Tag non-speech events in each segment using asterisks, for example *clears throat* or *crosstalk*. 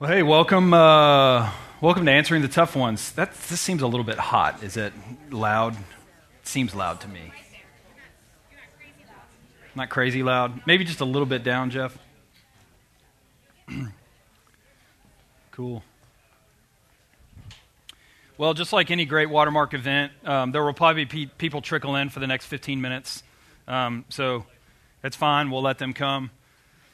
Well, hey, welcome. Uh, welcome to answering the tough ones. That this seems a little bit hot. Is it loud? It seems loud to me. Not crazy loud. Maybe just a little bit down, Jeff. *clears throat* cool. Well, just like any great watermark event, um, there will probably be pe- people trickle in for the next 15 minutes. Um, so that's fine. We'll let them come.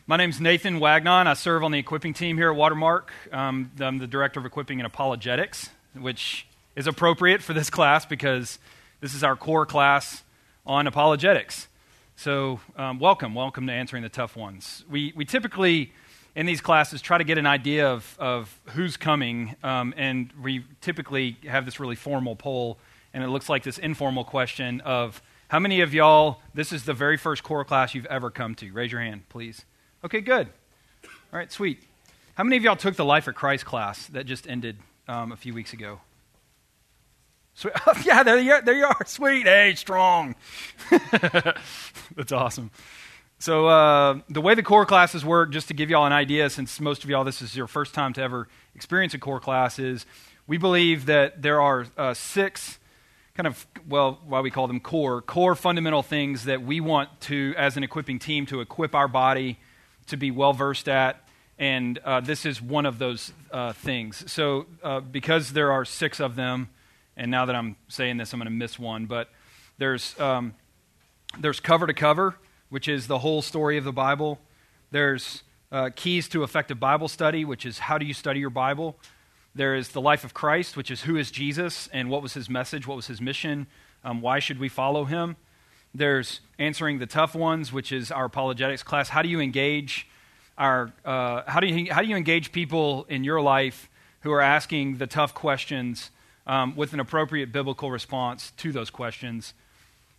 My name is Nathan Wagnon. I serve on the equipping team here at Watermark. Um, I'm the director of equipping and apologetics, which is appropriate for this *laughs* class because this is our core class on apologetics. So, um, welcome, welcome to answering the tough ones. We, we typically, in these classes, try to get an idea of, of who's coming, um, and we typically have this really formal poll, and it looks like this informal question of how many of y'all, this is the very first core class you've ever come to? Raise your hand, please. Okay, good. All right, sweet. How many of y'all took the Life of Christ class that just ended um, a few weeks ago? Sweet. *laughs* yeah, there you, are, there you are. Sweet. Hey, strong. *laughs* That's awesome. So, uh, the way the core classes work, just to give y'all an idea, since most of y'all this is your first time to ever experience a core class, is we believe that there are uh, six kind of, well, why we call them core, core fundamental things that we want to, as an equipping team, to equip our body to be well versed at, and uh, this is one of those uh, things. So, uh, because there are six of them, and now that I'm saying this, I'm going to miss one, but there's, um, there's cover to cover, which is the whole story of the Bible. There's uh, keys to effective Bible study, which is how do you study your Bible. There is the life of Christ, which is who is Jesus and what was his message, what was his mission, um, why should we follow him. There's answering the tough ones, which is our apologetics class. How do you engage our uh, how do you how do you engage people in your life who are asking the tough questions um, with an appropriate biblical response to those questions?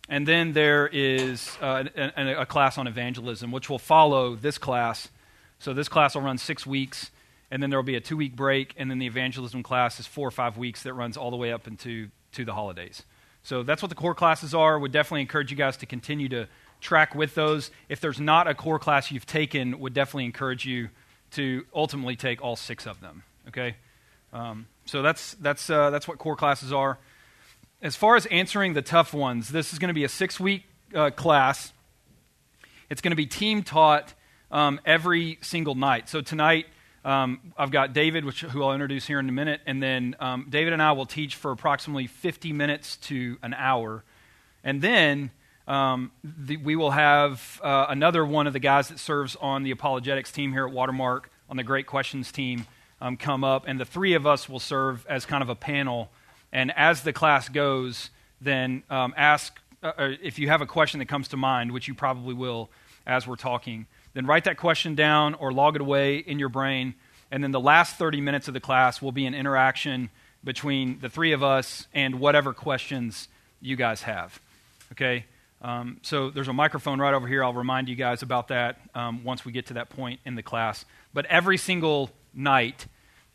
And then there is uh, a, a, class on evangelism, which will follow this class. So this class will run six weeks, and then there will be a two week break, and then the evangelism class is four or five weeks that runs all the way up into to the holidays. So that's what the core classes are. Would definitely encourage you guys to continue to track with those. If there's not a core class you've taken, would definitely encourage you to ultimately take all six of them. Okay, um, so that's that's uh, that's what core classes are. As far as answering the tough ones, this is going to be a six-week uh, class. It's going to be team taught um, every single night. So tonight um, I've got David, which, who I'll introduce here in a minute, and then um, David and I will teach for approximately 50 minutes to an hour. And then um, the, we will have uh, another one of the guys that serves on the apologetics team here at Watermark, on the Great Questions team, um, come up, and the three of us will serve as kind of a panel. And as the class goes, then um, ask uh, uh if you have a question that comes to mind, which you probably will as we're talking then write that question down or log it away in your brain. And then the last 30 minutes of the class will be an interaction between the three of us and whatever questions you guys have. Okay? Um, so there's a microphone right over here. I'll remind you guys about that um, once we get to that point in the class. But every single night,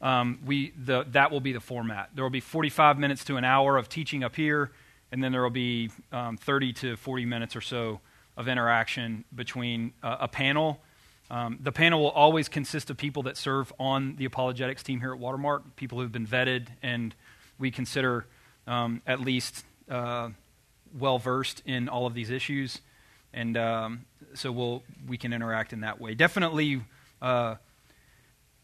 um, we, the, that will be the format. There will be 45 minutes to an hour of teaching up here, and then there will be um, 30 to 40 minutes or so of interaction between uh, a panel. Um, the panel will always consist of people that serve on the apologetics team here at Watermark, people who've been vetted and we consider um, at least uh, well versed in all of these issues. And um, so we'll, we can interact in that way. Definitely, uh,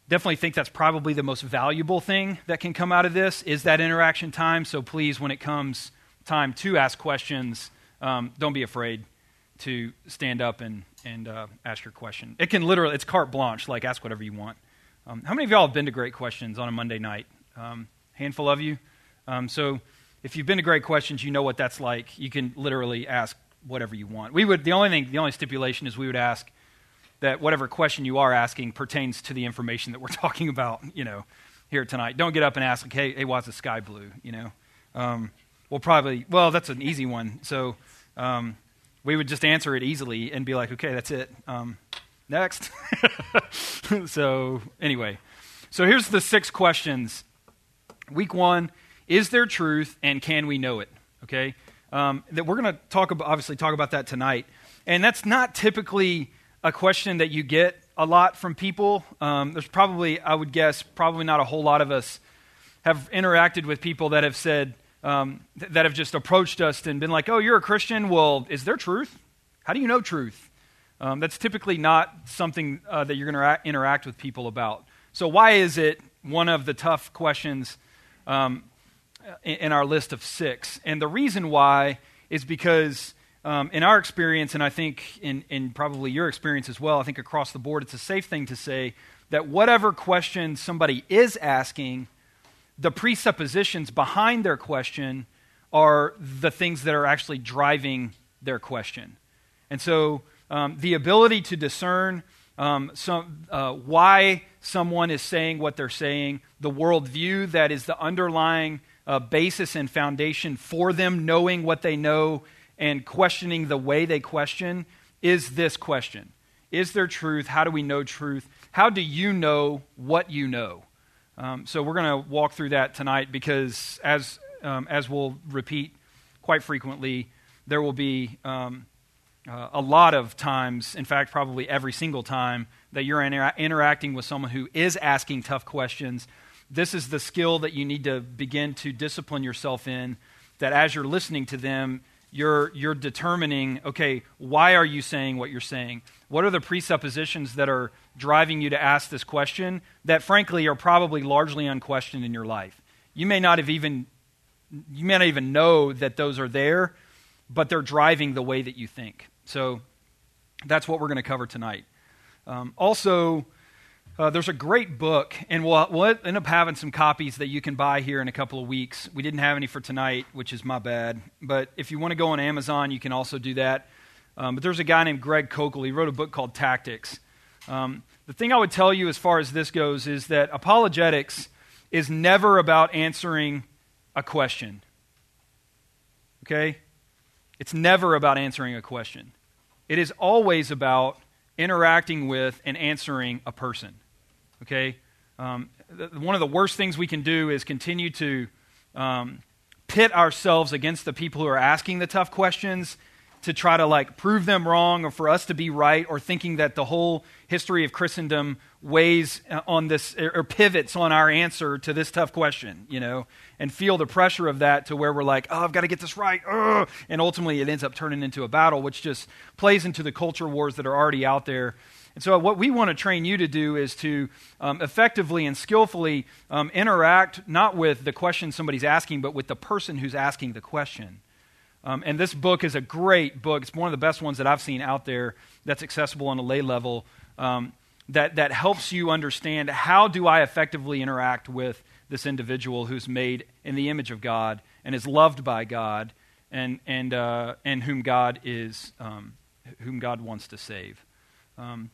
definitely think that's probably the most valuable thing that can come out of this is that interaction time. So please, when it comes time to ask questions, um, don't be afraid to stand up and, and uh, ask your question. It can literally, it's carte blanche, like ask whatever you want. Um, how many of y'all have been to Great Questions on a Monday night? Um, handful of you. Um, so if you've been to Great Questions, you know what that's like. You can literally ask whatever you want. We would, the only thing, the only stipulation is we would ask that whatever question you are asking pertains to the information that we're *laughs* talking about, you know, here tonight. Don't get up and ask, like, hey, hey why's the sky blue, you know? Um, we'll probably, well, that's an easy one. So, um, we would just answer it easily and be like, okay, that's it. Um, next. *laughs* so, anyway, so here's the six questions. Week one Is there truth and can we know it? Okay? Um, that we're going to talk about, obviously, talk about that tonight. And that's not typically a question that you get a lot from people. Um, there's probably, I would guess, probably not a whole lot of us have interacted with people that have said, um, th- that have just approached us and been like, oh, you're a Christian? Well, is there truth? How do you know truth? Um, that's typically not something uh, that you're going to interact with people about. So, why is it one of the tough questions um, in, in, our list of six? And the reason why is because, um, in our experience, and I think in, in probably your experience as well, I think across the board, it's a safe thing to say that whatever question somebody is asking, the presuppositions behind their question are the things that are actually driving their question. And so, um, the ability to discern um, some, uh, why someone is saying what they're saying, the worldview that is the underlying uh, basis and foundation for them knowing what they know and questioning the way they question is this question Is there truth? How do we know truth? How do you know what you know? Um, so we're going to walk through that tonight because, as, um, as we'll repeat quite frequently, there will be um, uh, a lot of times, in fact, probably every single time that you're inter- interacting with someone who is asking tough questions, this is the skill that you need to begin to discipline yourself in. That as you're listening to them, you're, you're determining, okay, why are you saying what you're saying? What are the presuppositions that are driving you to ask this question that, frankly, are probably largely unquestioned in your life? You may not have even, you may not even know that those are there, but they're driving the way that you think. So that's what we're going to cover tonight. Um, also, uh, there's a great book, and we'll, we'll end up having some copies that you can buy here in a couple of weeks. We didn't have any for tonight, which is my bad. But if you want to go on Amazon, you can also do that. Um, but there's a guy named Greg Koukl. He wrote a book called Tactics. Um, the thing I would tell you as far as this goes is that apologetics is never about answering a question. Okay? It's never about answering a question. It is always about interacting with and answering a person. Okay? Um, one of the worst things we can do is continue to um, pit ourselves against the people who are asking the tough questions to try to like prove them wrong or for us to be right or thinking that the whole history of Christendom weighs uh, on this or pivots on our answer to this tough question, you know, and feel the pressure of that to where we're like, oh, I've got to get this right. Ugh. And ultimately it ends up turning into a battle, which just plays into the culture wars that are already out there. And so, what we want to train you to do is to um, effectively and skillfully um, interact not with the question somebody's asking, but with the person who's asking the question. Um, and this book is a great book. It's one of the best ones that I've seen out there that's accessible on a lay level um, that, that helps you understand how do I effectively interact with this individual who's made in the image of God and is loved by God and, and, uh, and whom, God is, um, whom God wants to save. Um,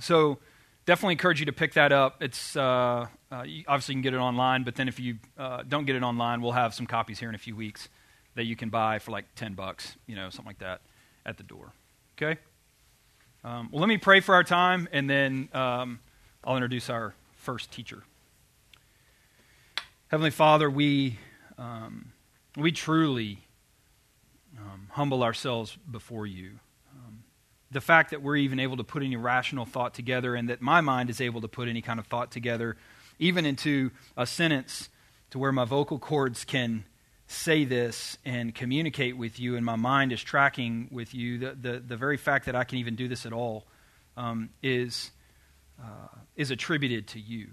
so definitely encourage you to pick that up. It's uh, uh, obviously you can get it online, but then if you uh, don't get it online, we'll have some copies here in a few weeks that you can buy for like 10 bucks, you know, something like that at the door. Okay? Um, well, let me pray for our time, and then um, I'll introduce our first teacher. Heavenly Father, we, um, we truly um, humble ourselves before you. Um, the fact that we're even able to put any rational thought together, and that my mind is able to put any kind of thought together, even into a sentence to where my vocal cords can say this and communicate with you, and my mind is tracking with you, the, the, the very fact that I can even do this at all um, is, uh, is attributed to you.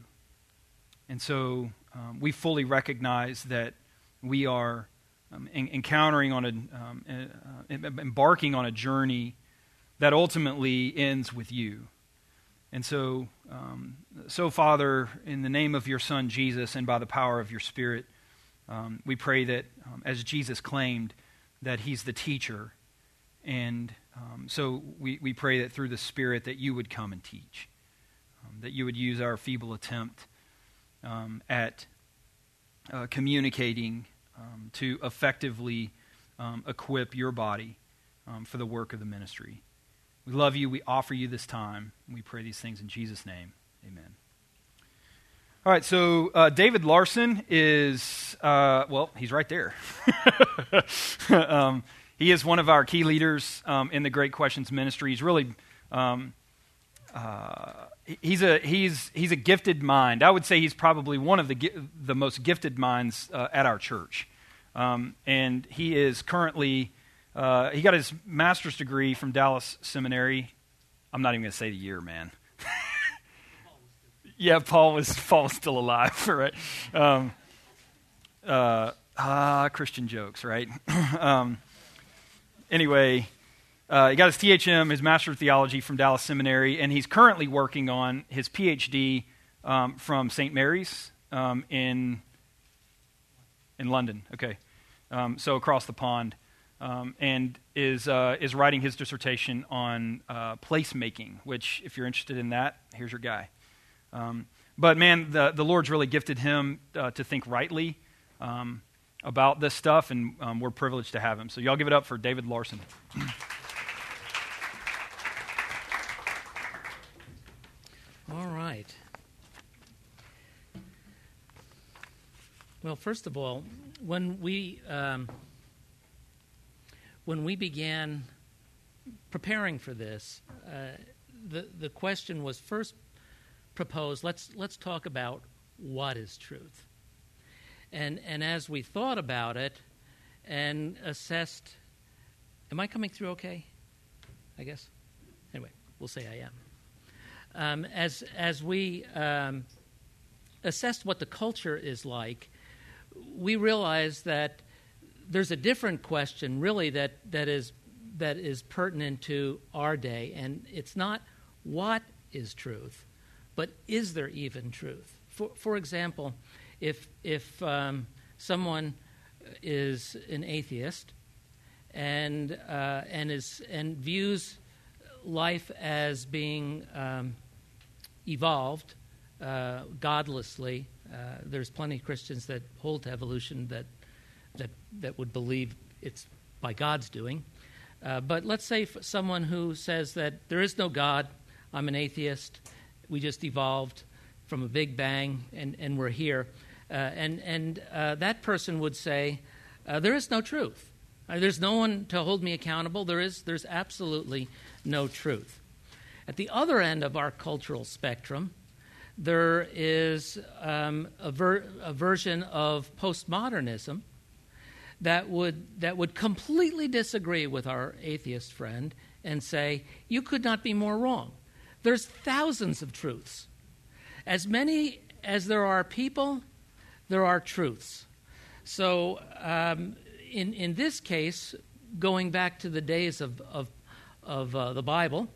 And so um, we fully recognize that we are um, in, encountering on a, um, uh, embarking on a journey that ultimately ends with you. And so, um, so Father, in the name of your Son Jesus and by the power of your Spirit, um, we pray that, um, as Jesus claimed, that he's the teacher. And um, so we, we pray that through the Spirit that you would come and teach, um, that you would use our feeble attempt um, at uh, communicating um, to effectively equip your body for the work of the ministry. We love you. We offer you this time. We pray these things in Jesus' name. Amen. All right, so uh, David Larson is, uh, well, he's right there. *laughs* um, he is one of our key leaders um, in the Great Questions ministry. He's really um, uh, he's a he's he's a gifted mind. I would say he's probably one of the the most gifted minds uh, at our church, um, and he is currently uh, he got his master's degree from Dallas Seminary. I'm not even going to say the year, man. *laughs* yeah, Paul was *laughs* Paul was still alive, *laughs* right? Um, uh, ah, Christian jokes, right? *laughs* um, anyway, uh, he got his THM, his Master of Theology from Dallas Seminary, and he's currently working on his PhD um, from St. Mary's um, in in London. Okay, um, so across the pond, um, and is uh, is writing his dissertation on uh, placemaking. Which, if you're interested in that, here's your guy. Um, but man, the the Lord's really gifted him uh, to think rightly um, about this stuff, and we're privileged to have him. So y'all give it up for David Larson. *clears throat* all right. Well, first of all, when we um, when we began preparing for this, uh, the the question was first proposed. Let's let's talk about what is truth, and and as we thought about it and assessed, am I coming through okay? I guess. Anyway, we'll say I am um, as as we um, assessed what the culture is like, we realized that there's a different question, really, that that is that is pertinent to our day, and it's not what is truth, but is there even truth? For for example, if if um, someone is an atheist and uh, and is and views life as being um, evolved uh, godlessly. Uh, there's plenty of Christians that hold to evolution that that that would believe it's by God's doing. Uh, but let's say someone who says that there is no God, I'm an atheist, we just evolved from a big bang and, and we're here. Uh, and and uh, that person would say, uh, there is no truth. there's no one to hold me accountable. There is, there's absolutely no truth. At the other end of our cultural spectrum, there is um, a, ver- a, version of postmodernism that would, that would completely disagree with our atheist friend and say, You could not be more wrong. There's thousands of truths. As many as there are people, there are truths. So, um, in, in this case, going back to the days of, of, of uh, the Bible,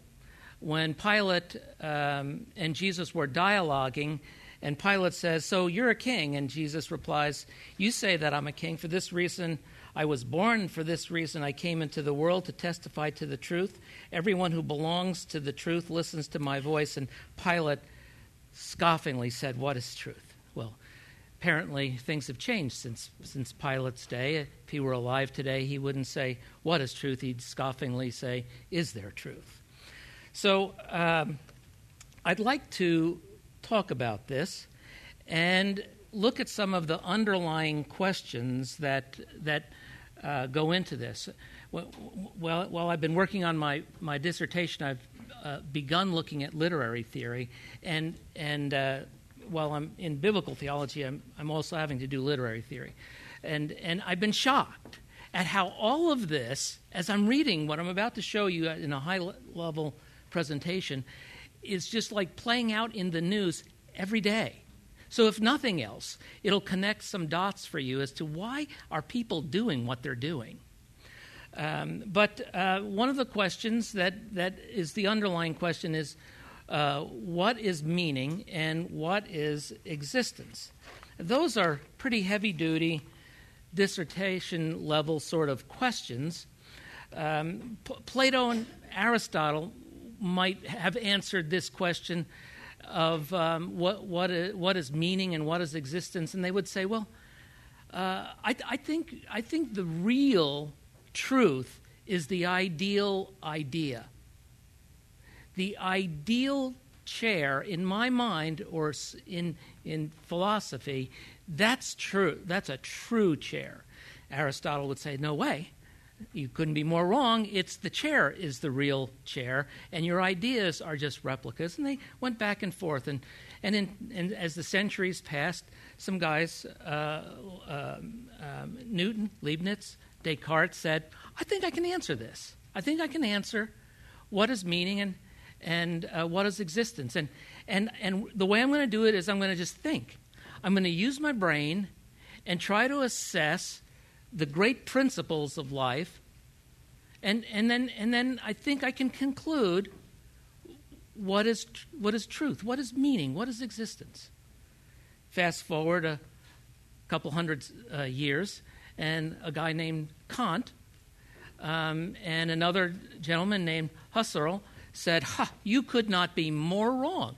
when Pilate um, and Jesus were dialoguing, and Pilate says, So you're a king? And Jesus replies, You say that I'm a king. For this reason I was born, for this reason I came into the world to testify to the truth. Everyone who belongs to the truth listens to my voice. And Pilate scoffingly said, What is truth? Well, apparently things have changed since, since Pilate's day. If he were alive today, he wouldn't say, What is truth? He'd scoffingly say, Is there truth? So um, I'd like to talk about this and look at some of the underlying questions that that uh, go into this. Well, while I've been working on my, my dissertation, I've uh, begun looking at literary theory, and and uh, while I'm in biblical theology, I'm I'm also having to do literary theory, and and I've been shocked at how all of this, as I'm reading what I'm about to show you in a high level presentation is just like playing out in the news every day. So, if nothing else, it'll connect some dots for you as to why are people doing what they're doing. Um, but uh, one of the questions that, that is the underlying question is uh, what is meaning and what is existence? Those are pretty heavy duty, dissertation level sort of questions. Um, P- Plato and Aristotle might have answered this question of um, what, what, is, what is meaning and what is existence, and they would say, well, uh, I, I, think, I think the real truth is the ideal idea. The ideal chair, in my mind, or in, in philosophy, that's true. That's a true chair. Aristotle would say, no way. You couldn't be more wrong. It's the chair is the real chair, and your ideas are just replicas. And they went back and forth. And, and, in, and as the centuries passed, some guys, uh, um, um, Newton, Leibniz, Descartes, said, I think I can answer this. I think I can answer what is meaning and, and uh, what is existence. And, and, and the way I'm going to do it is I'm going to just think. I'm going to use my brain and try to assess the great principles of life. And, and, then, and then I think I can conclude what is, what is truth, what is meaning, what is existence. Fast forward a couple hundred uh, years, and a guy named Kant um, and another gentleman named Husserl said, Ha, you could not be more wrong.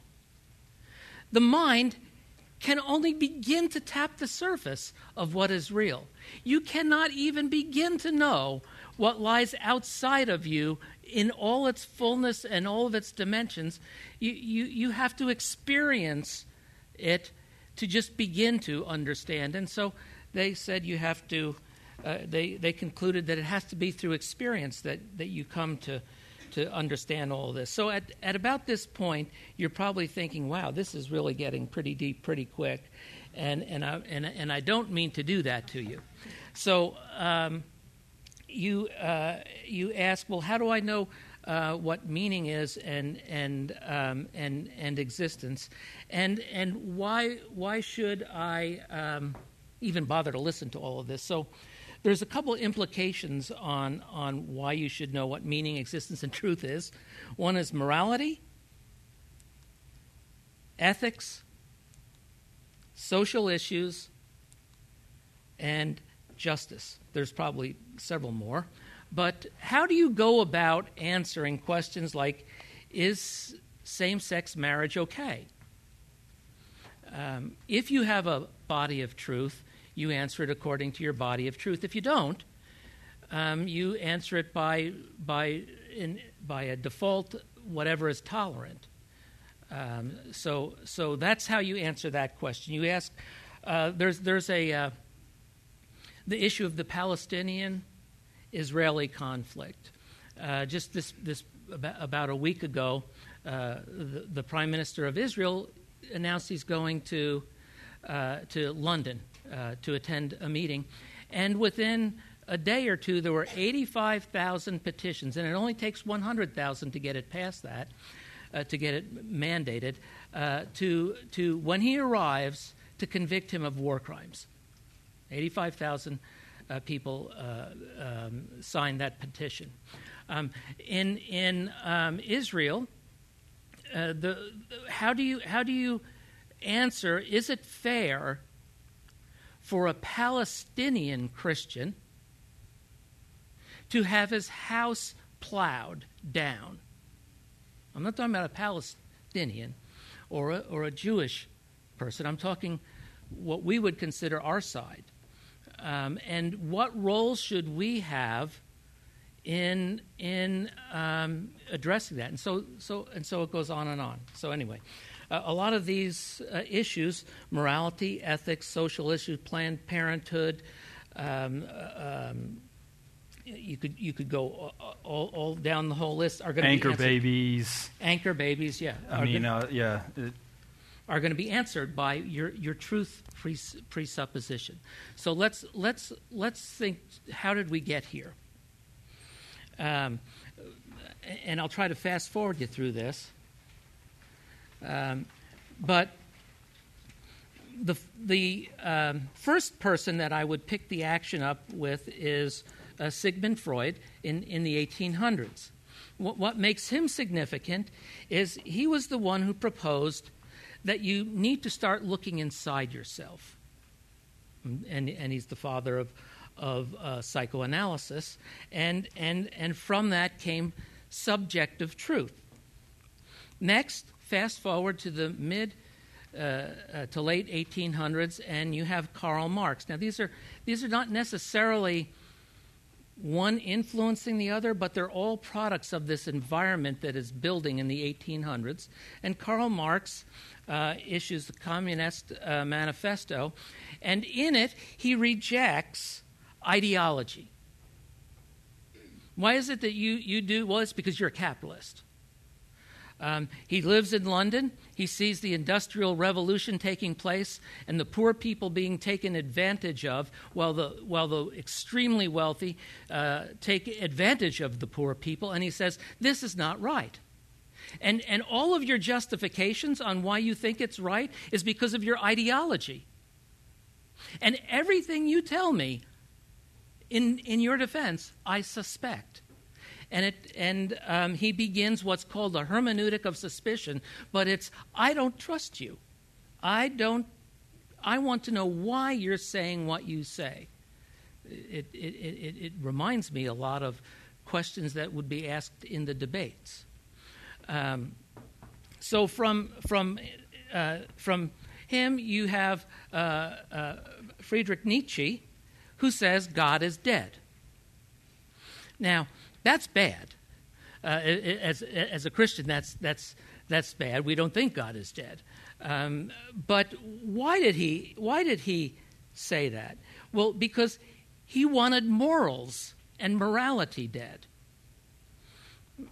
The mind can only begin to tap the surface of what is real. You cannot even begin to know what lies outside of you in all its fullness and all of its dimensions. You, you, you have to experience it to just begin to understand. And so they said you have to, uh, they, they concluded that it has to be through experience that, that you come to, to understand all this. So at, at about this point, you're probably thinking, wow, this is really getting pretty deep pretty quick. And, and, I, and, and I don't mean to do that to you. So um, you, uh, you ask, well, how do I know uh, what meaning is and, and, um, and, and existence? And, and why, why should I um, even bother to listen to all of this? So there's a couple implications on, on why you should know what meaning, existence, and truth is. One is morality, ethics, social issues, and justice. There's probably several more. But how do you go about answering questions like is same sex marriage okay? Um, if you have a body of truth, you answer it according to your body of truth. If you don't, um, you answer it by, by, in, by a default, whatever is tolerant. Um, so, so that's how you answer that question. You ask, uh, there's, there's a, uh, the issue of the Palestinian Israeli conflict. Uh, just this, this about, a week ago, uh, the, the, Prime Minister of Israel announced he's going to, uh, to London uh, to attend a meeting. And within a day or two, there were 85,000 petitions, and it only takes 100,000 to get it past that, uh, to get it mandated, uh, to, to, when he arrives, to convict him of war crimes. 85,000 uh, people uh, um, signed that petition. Um, in in um, Israel, uh, the, the, how, do you, how do you answer is it fair for a Palestinian Christian to have his house plowed down. I'm not talking about a Palestinian or a, or a Jewish person. I'm talking what we would consider our side. Um, and what role should we have in in um, addressing that? And so so and so it goes on and on. So anyway, uh, a lot of these uh, issues morality, ethics, social issues, Planned Parenthood. Um, uh, um, you could you could go all, all, down the whole list. Are going to anchor babies. Anchor babies, yeah. I mean, gonna, uh, yeah. It, are going to be answered by your, your truth pres- presupposition. So let's let's let's think. How did we get here? Um, and I'll try to fast forward you through this. Um, but the, the um, first person that I would pick the action up with is uh, Sigmund Freud in, in the 1800s. What, what makes him significant is he was the one who proposed that you need to start looking inside yourself. And, and he's the father of, of uh, psychoanalysis. And, and, and from that came subjective truth. Next, fast forward to the mid uh, uh, to late 1800s, and you have Karl Marx. Now, these are these are not necessarily one influencing the other, but they're all products of this environment that is building in the 1800s. And Karl Marx uh, issues the Communist uh, Manifesto, and in it he rejects ideology. Why is it that you, you do? Well, it's because you're a capitalist. Um, he lives in London. He sees the Industrial Revolution taking place and the poor people being taken advantage of, while the, while the extremely wealthy uh, take advantage of the poor people. And he says, This is not right. And, and all of your justifications on why you think it's right is because of your ideology. And everything you tell me in, in your defense, I suspect. And, it, and um, he begins what's called a hermeneutic of suspicion, but it's, I don't trust you. I don't, I want to know why you're saying what you say. It, it, it, it reminds me a lot of questions that would be asked in the debates. Um, so from, from, uh, from him, you have uh, uh, Friedrich Nietzsche, who says God is dead. Now, that's bad. Uh, as, as a Christian, that's, that's, that's bad. We don't think God is dead. Um, but why did, he, why did he say that? Well, because he wanted morals and morality dead.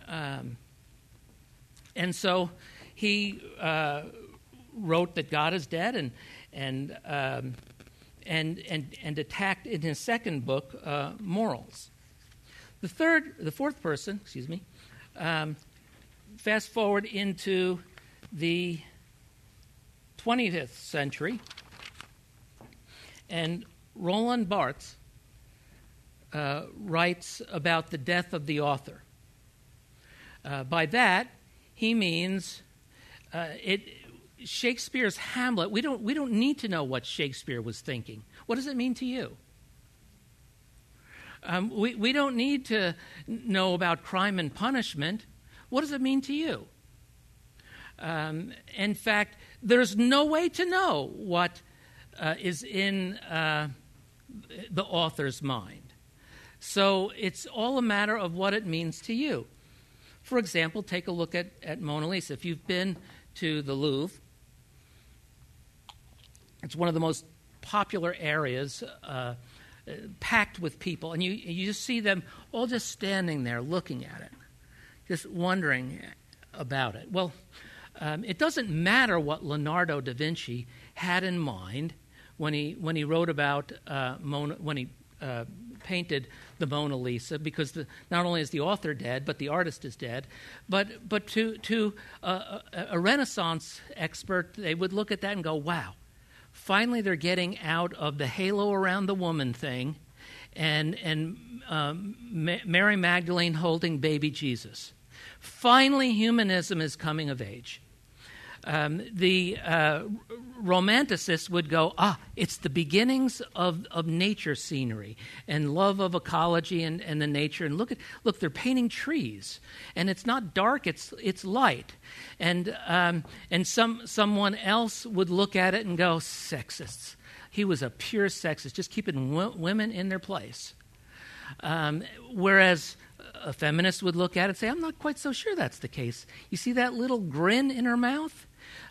Um, and so he uh, wrote that God is dead and, and, um, and, and, and attacked in his second book uh, morals. The third, the fourth person, excuse me, um, fast forward into the 20th century, and Roland Barthes uh, writes about the death of the author. Uh, by that, he means uh, it, Shakespeare's Hamlet. We don't, we don't need to know what Shakespeare was thinking. What does it mean to you? Um, we, we don't need to know about crime and punishment. What does it mean to you? Um, in fact, there's no way to know what uh, is in uh, the author's mind. So it's all a matter of what it means to you. For example, take a look at, at Mona Lisa. If you've been to the Louvre, it's one of the most popular areas uh, packed with people, and you, you just see them all just standing there looking at it, just wondering about it. Well, um, it doesn't matter what Leonardo da Vinci had in mind when he, when he wrote about uh, Mona, when he uh, painted the Mona Lisa, because the, not only is the author dead, but the artist is dead. But, but to, to a, a Renaissance expert, they would look at that and go, wow, finally they're getting out of the halo around the woman thing and, and um, Mary Magdalene holding baby Jesus. Finally, humanism is coming of age. Um, the uh, romanticists would go, ah, it's the beginnings of, of nature scenery and love of ecology and, and the nature. And look at look, they're painting trees, and it's not dark; it's it's light. And um, and some someone else would look at it and go, sexists. He was a pure sexist, just keeping w- women in their place. Um, whereas a feminist would look at it and say, I'm not quite so sure that's the case. You see that little grin in her mouth?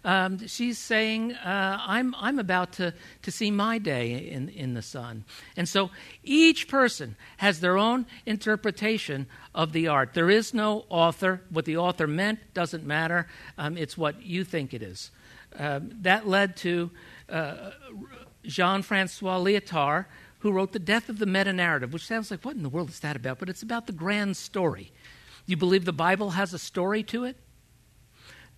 Um, she's saying, uh, I'm, I'm about to, to see my day in, in the sun. And so each person has their own interpretation of the art. There is no author. What the author meant doesn't matter, um, it's what you think it is. Um, that led to uh, Jean Francois Lyotard, who wrote The Death of the Meta Narrative, which sounds like, what in the world is that about? But it's about the grand story. You believe the Bible has a story to it?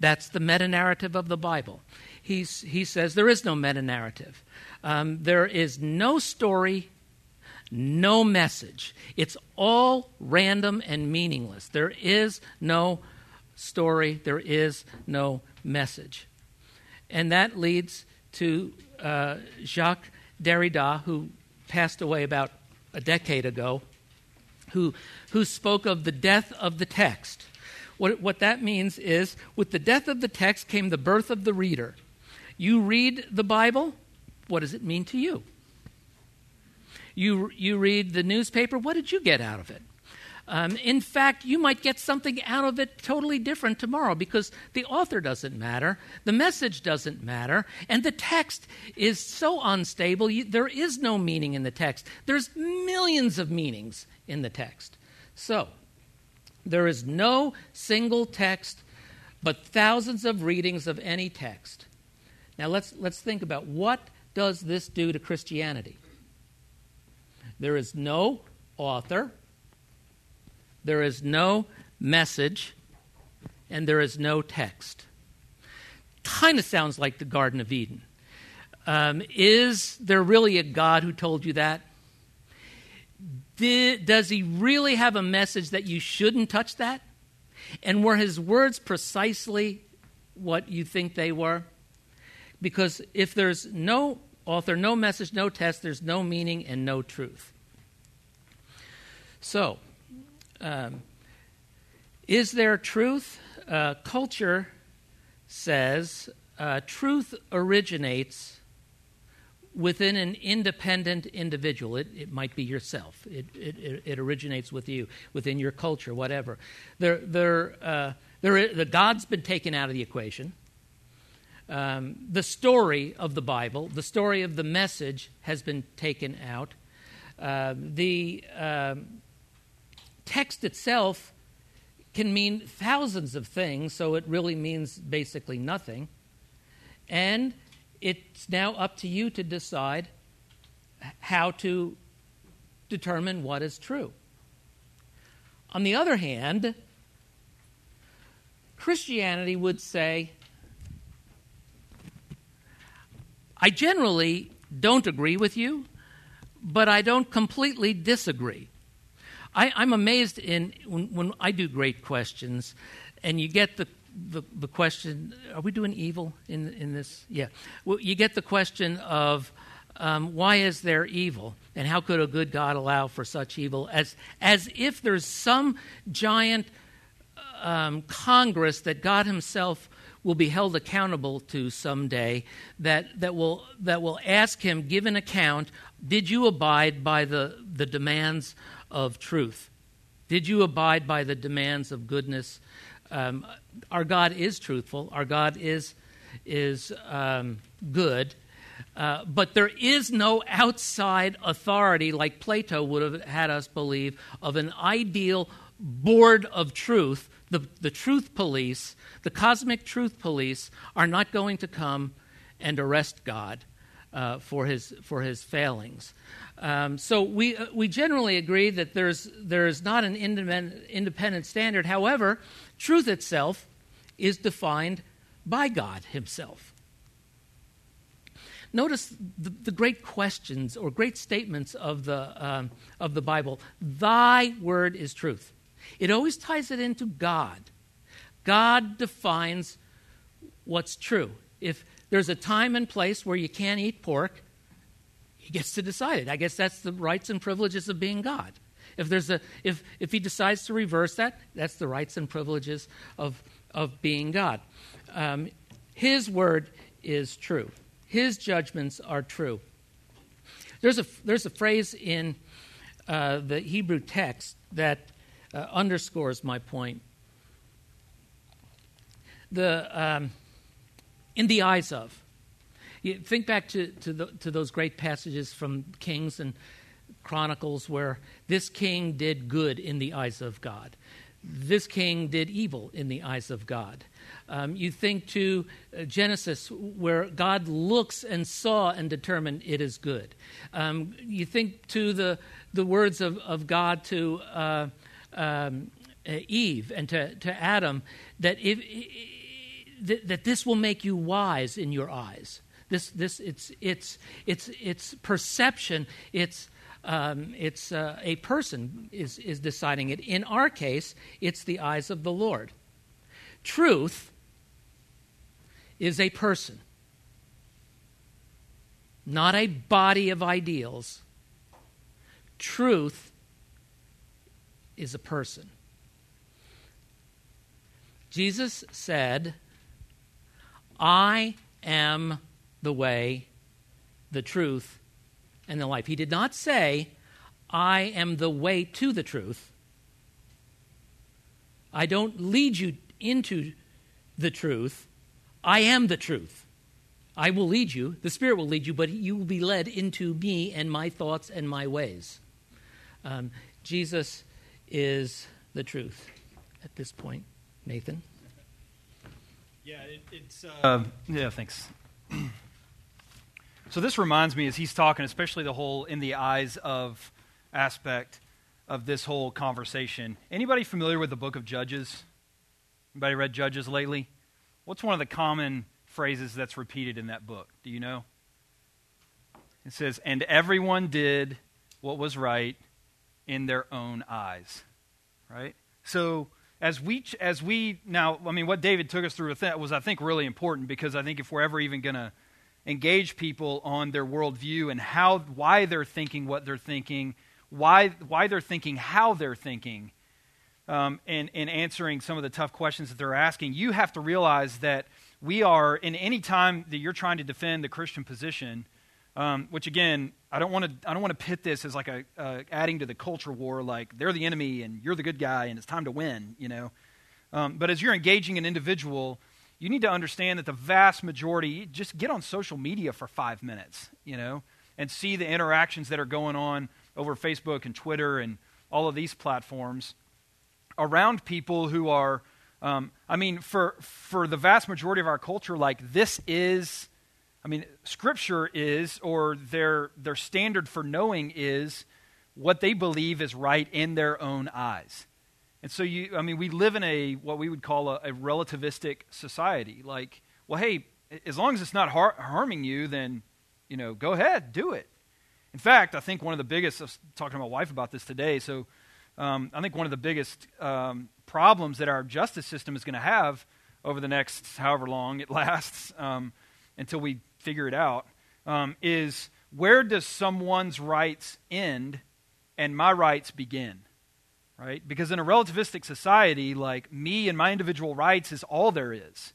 That's the meta narrative of the Bible. He's, he says there is no meta narrative. Um, there is no story, no message. It's all random and meaningless. There is no story, there is no message. And that leads to uh, Jacques Derrida, who passed away about a decade ago, who, who spoke of the death of the text. What, what that means is with the death of the text came the birth of the reader. You read the Bible, what does it mean to you? You, you read the newspaper, what did you get out of it? Um, in fact, you might get something out of it totally different tomorrow because the author doesn't matter, the message doesn't matter, and the text is so unstable, you, there is no meaning in the text. There's millions of meanings in the text. So, there is no single text, but thousands of readings of any text. Now let's, let's think about what does this do to Christianity? There is no author, there is no message, and there is no text. Kind of sounds like the Garden of Eden. Um, is there really a God who told you that? Did, does he really have a message that you shouldn't touch that? And were his words precisely what you think they were? Because if there's no author, no message, no test, there's no meaning and no truth. So, um, is there truth? Uh, culture says uh, truth originates within an independent individual. It, it might be yourself. It, it, it, originates with you, within your culture, whatever. There, there, uh, there, the God's been taken out of the equation. Um, the story of the Bible, the story of the message, has been taken out. Uh, the um, text itself can mean thousands of things, so it really means basically nothing. And it's now up to you to decide how to determine what is true. On the other hand, Christianity would say, I generally don't agree with you, but I don't completely disagree. I, am amazed in when, when, I do great questions, and you get the, the, the question: Are we doing evil in in this? Yeah. Well, you get the question of um, why is there evil, and how could a good God allow for such evil? As as if there's some giant um, Congress that God Himself will be held accountable to someday that, that, will, that will ask him, give an account, did you abide by the, the demands of truth? Did you abide by the demands of goodness? Um, our God is truthful. Our God is is um, good. Uh, but there is no outside authority, like Plato would have had us believe, of an ideal board of truth. The, the truth police, the cosmic truth police, are not going to come and arrest God uh, for, his, for his failings. Um, so we, uh, we generally agree that there's, there's not an independent, independent standard. However, truth itself is defined by God Himself. Notice the, the great questions or great statements of the, um, of the Bible. Thy word is truth. It always ties it into God. God defines what's true. If there's a time and place where you can't eat pork, he gets to decide it. I guess that's the rights and privileges of being God. If, there's a, if, if he decides to reverse that, that's the rights and privileges of, of being God. Um, his word is true, his judgments are true. There's a, there's a phrase in uh, the Hebrew text that uh, underscores my point. The, um, in the eyes of. You think back to, to, the, to those great passages from Kings and Chronicles where this king did good in the eyes of God. This king did evil in the eyes of God. Um, you think to uh, Genesis, where God looks and saw and determined it is good. Um, you think to the, the words of, of God to uh, um, Eve and to, to Adam that, if, that, that this will make you wise in your eyes. This, this, it's, it's, it's, it's perception. It's, um, it's uh, a person is, is deciding it. In our case, it's the eyes of the Lord. Truth is a person, not a body of ideals. Truth is a person. Jesus said, I am the way, the truth, and the life. He did not say, I am the way to the truth. I don't lead you into the truth. I am the truth. I will lead you. The Spirit will lead you, but you will be led into me and my thoughts and my ways. Um, Jesus is the truth at this point? Nathan? Yeah, it, it's. Uh, yeah, thanks. So this reminds me as he's talking, especially the whole in the eyes of aspect of this whole conversation. Anybody familiar with the book of Judges? Anybody read Judges lately? What's one of the common phrases that's repeated in that book? Do you know? It says, And everyone did what was right in their own eyes. Right? So, as we, as we now, I mean, what David took us through with that was, I think, really important because I think if we're ever even going to engage people on their worldview and how, why they're thinking what they're thinking, why, why they're thinking how they're thinking, um, and, and answering some of the tough questions that they're asking, you have to realize that we are, in any time that you're trying to defend the Christian position, um, which again, I don't want to. I don't want to pit this as like a adding to the culture war, like they're the enemy and you're the good guy and it's time to win, you know. Um, but as you're engaging an individual, you need to understand that the vast majority just get on social media for five minutes, you know, and see the interactions that are going on over Facebook and Twitter and all of these platforms around people who are. Um, I mean, for for the vast majority of our culture, like this is I mean, Scripture is, or their, their standard for knowing is what they believe is right in their own eyes. And so, you, I mean, we live in a, what we would call a, a relativistic society. Like, well, hey, as long as it's not har- harming you, then, you know, go ahead, do it. In fact, I think one of the biggest, I was talking to my wife about this today, so um, I think one of the biggest um, problems that our justice system is going to have over the next however long it *laughs* lasts um, until we figure it out, um, is where does someone's rights end and my rights begin? Right? Because in a relativistic society, like me and my individual rights is all there is.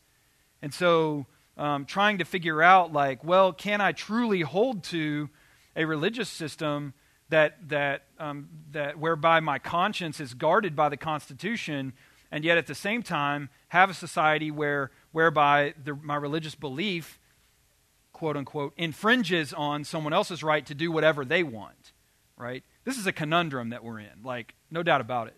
And so um, trying to figure out, like, well, can I truly hold to a religious system that, that, um, that whereby my conscience is guarded by the Constitution, and yet at the same time have a society where, whereby the, my religious belief quote unquote, infringes on someone else's right to do whatever they want, right? This is a conundrum that we're in, like, no doubt about it.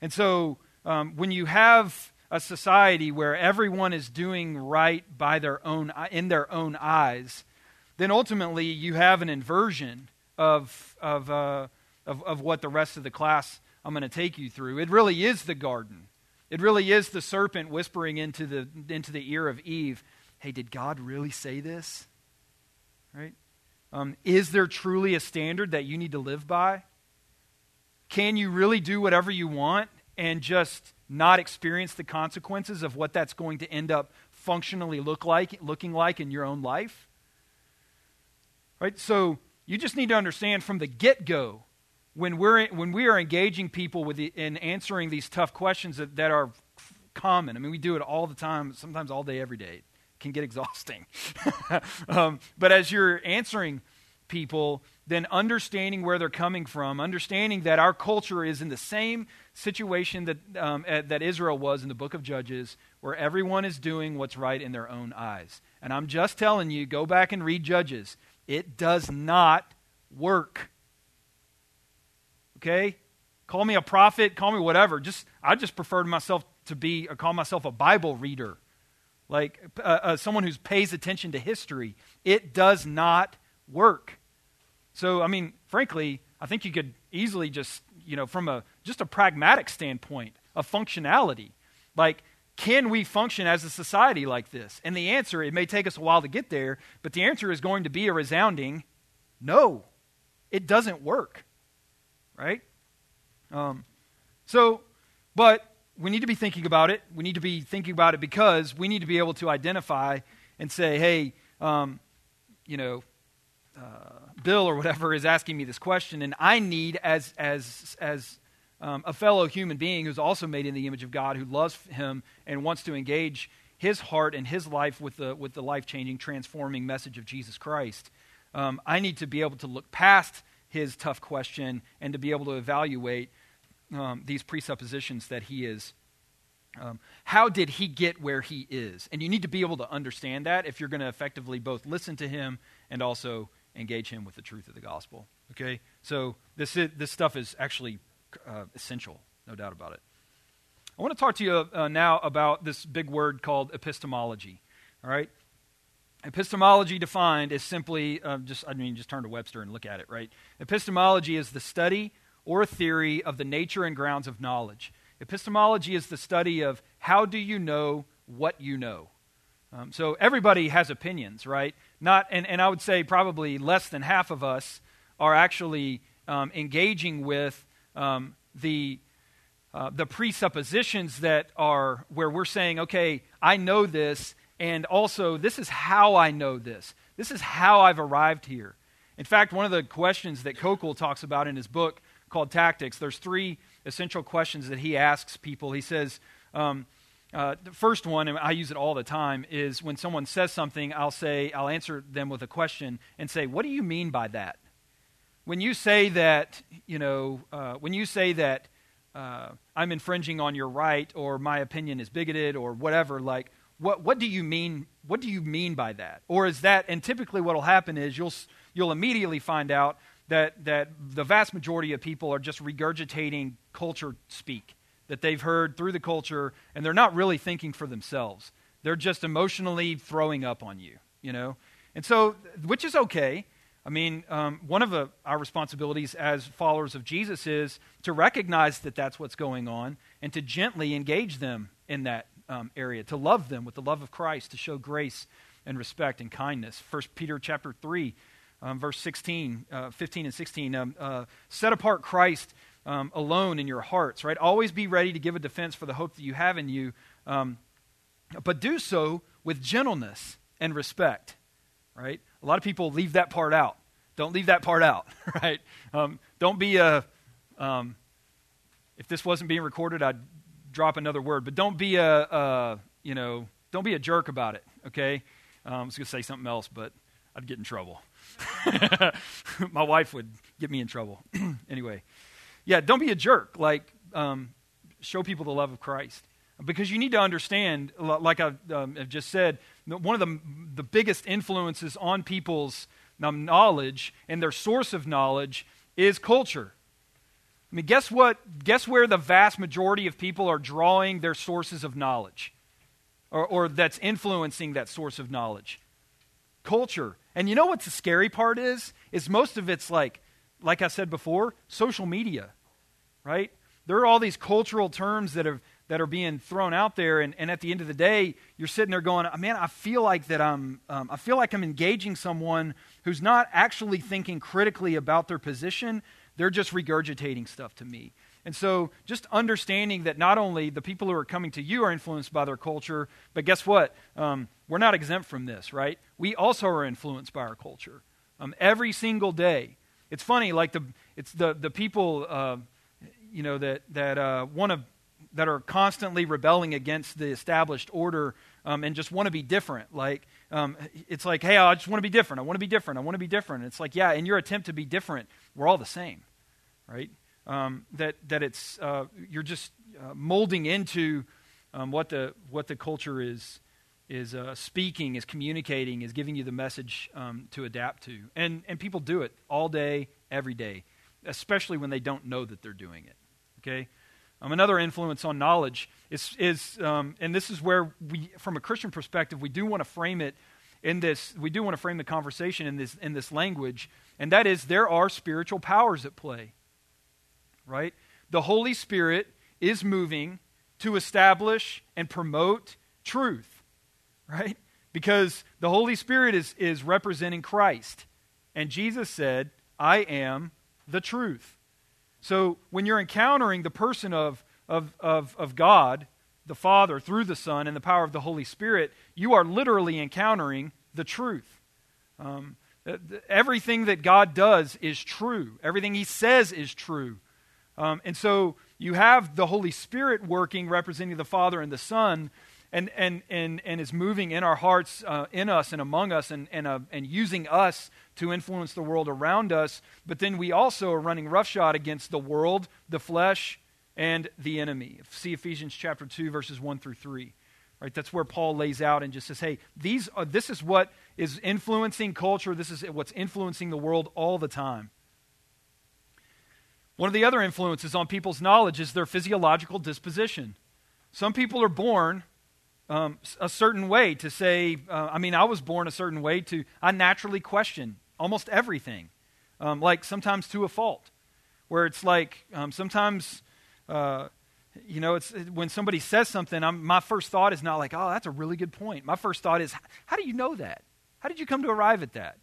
And so um, when you have a society where everyone is doing right by their own, in their own eyes, then ultimately you have an inversion of, of, uh, of, of what the rest of the class I'm going to take you through. It really is the garden. It really is the serpent whispering into the, into the ear of Eve hey, did God really say this? Right? Um, is there truly a standard that you need to live by? Can you really do whatever you want and just not experience the consequences of what that's going to end up functionally look like, looking like in your own life? Right? So you just need to understand from the get go when we're when we are engaging people with the, in answering these tough questions that, that are common. I mean, we do it all the time, sometimes all day, every day It can get *laughs* exhausting. *laughs* um, but as you're answering people, then understanding where they're coming from, understanding that our culture is in the same situation that, um, uh, that Israel was in the book of Judges, where everyone is doing what's right in their own eyes. And I'm just telling you, go back and read Judges. It does not work. Okay? Call me a prophet, call me whatever. Just I just prefer myself to be, or call myself a Bible reader like uh, uh, someone who pays attention to history. It does not work. So, I mean, frankly, I think you could easily just, you know, from a just a pragmatic standpoint, a functionality, like, can we function as a society like this? And the answer, it may take us a while to get there, but the answer is going to be a resounding no. It doesn't work, right? Um, so, but we need to be thinking about it. We need to be thinking about it because we need to be able to identify and say, hey, um, you know, uh, Bill or whatever is asking me this question, and I need, as, as, as um, a fellow human being who's also made in the image of God, who loves him and wants to engage his heart and his life with the, with the life changing, transforming message of Jesus Christ, um, I need to be able to look past his tough question and to be able to evaluate um, these presuppositions that he is. Um, how did he get where he is? And you need to be able to understand that if you're going to effectively both listen to him and also engage him with the truth of the gospel. Okay? So this, is, this stuff is actually uh, essential, no doubt about it. I want to talk to you uh, now about this big word called epistemology. All right? Epistemology defined is simply uh, just, I mean, just turn to Webster and look at it, right? Epistemology is the study or theory of the nature and grounds of knowledge. Epistemology is the study of how do you know what you know. Um, so everybody has opinions, right? Not, and, and I would say probably less than half of us are actually um, engaging with um, the uh, the presuppositions that are where we're saying, okay, I know this, and also this is how I know this. This is how I've arrived here. In fact, one of the questions that Koukl talks about in his book called Tactics, there's three essential questions that he asks people. He says, um, uh, the first one, and I use it all the time, is when someone says something, I'll say, I'll answer them with a question and say, What do you mean by that? When you say that, you know, uh, when you say that uh, I'm infringing on your right or my opinion is bigoted or whatever, like, what, what do you mean? What do you mean by that? Or is that, and typically what will happen is you'll, you'll immediately find out that, that the vast majority of people are just regurgitating culture speak that they've heard through the culture, and they're not really thinking for themselves. They're just emotionally throwing up on you, you know? And so, which is okay. I mean, um, one of the, our responsibilities as followers of Jesus is to recognize that that's what's going on and to gently engage them in that um, area, to love them with the love of Christ, to show grace and respect and kindness. First Peter chapter 3, um, verse 16, uh, 15 and 16. Um, uh, set apart Christ um, alone in your hearts, right? Always be ready to give a defense for the hope that you have in you, um, but do so with gentleness and respect, right? A lot of people leave that part out. Don't leave that part out, *laughs* right? Um, don't be a, um, if this wasn't being recorded, I'd drop another word, but don't be a, a you know, don't be a jerk about it, okay? Um, I was going to say something else, but I'd get in trouble. *laughs* My wife would get me in trouble. *clears throat* anyway, yeah, don't be a jerk. Like, um, show people the love of Christ. Because you need to understand, like I um, have just said, one of the, the biggest influences on people's um, knowledge and their source of knowledge is culture. I mean, guess what? Guess where the vast majority of people are drawing their sources of knowledge, or, or that's influencing that source of knowledge? Culture. And you know what the scary part is? Is most of it's like like I said before, social media, right? There are all these cultural terms that are, that are being thrown out there, and, and at the end of the day, you're sitting there going, man, I feel like that I'm, um, I feel like I'm engaging someone who's not actually thinking critically about their position. They're just regurgitating stuff to me. And so, just understanding that not only the people who are coming to you are influenced by their culture, but guess what? Um, we're not exempt from this, right? We also are influenced by our culture um, every single day. It's funny, like the it's the the people uh, you know that that uh, want to that are constantly rebelling against the established order um, and just want to be different. Like um, it's like, hey, I just want to be different. I want to be different. I want to be different. it's like, yeah, in your attempt to be different, we're all the same, right? Um, that that it's uh, you're just uh, molding into um, what the what the culture is is uh, speaking, is communicating, is giving you the message um, to adapt to. And, and people do it all day, every day, especially when they don't know that they're doing it. Okay? Um, another influence on knowledge is, is um, and this is where we, from a Christian perspective, we do want to frame it in this, we do want to frame the conversation in this, in this language, and that is there are spiritual powers at play. Right? The Holy Spirit is moving to establish and promote truth right? Because the Holy Spirit is, is representing Christ. And Jesus said, I am the truth. So when you're encountering the person of, of, of, of God, the Father, through the Son, and the power of the Holy Spirit, you are literally encountering the truth. Um, everything that God does is true, everything He says is true. Um, and so you have the Holy Spirit working, representing the Father and the Son, and, and, and, and is moving in our hearts, uh, in us and among us, and, and, uh, and using us to influence the world around us. But then we also are running roughshod against the world, the flesh, and the enemy. See Ephesians chapter 2, verses 1 through 3. Right, that's where Paul lays out and just says, hey, these are, this is what is influencing culture. This is what's influencing the world all the time. One of the other influences on people's knowledge is their physiological disposition. Some people are born um, a certain way to say, uh, I mean, I was born a certain way to, I naturally question almost everything, um, like sometimes to a fault, where it's like um, sometimes, uh, you know, it's when somebody says something, I'm, my first thought is not like, oh, that's a really good point. My first thought is, how do you know that? How did you come to arrive at that?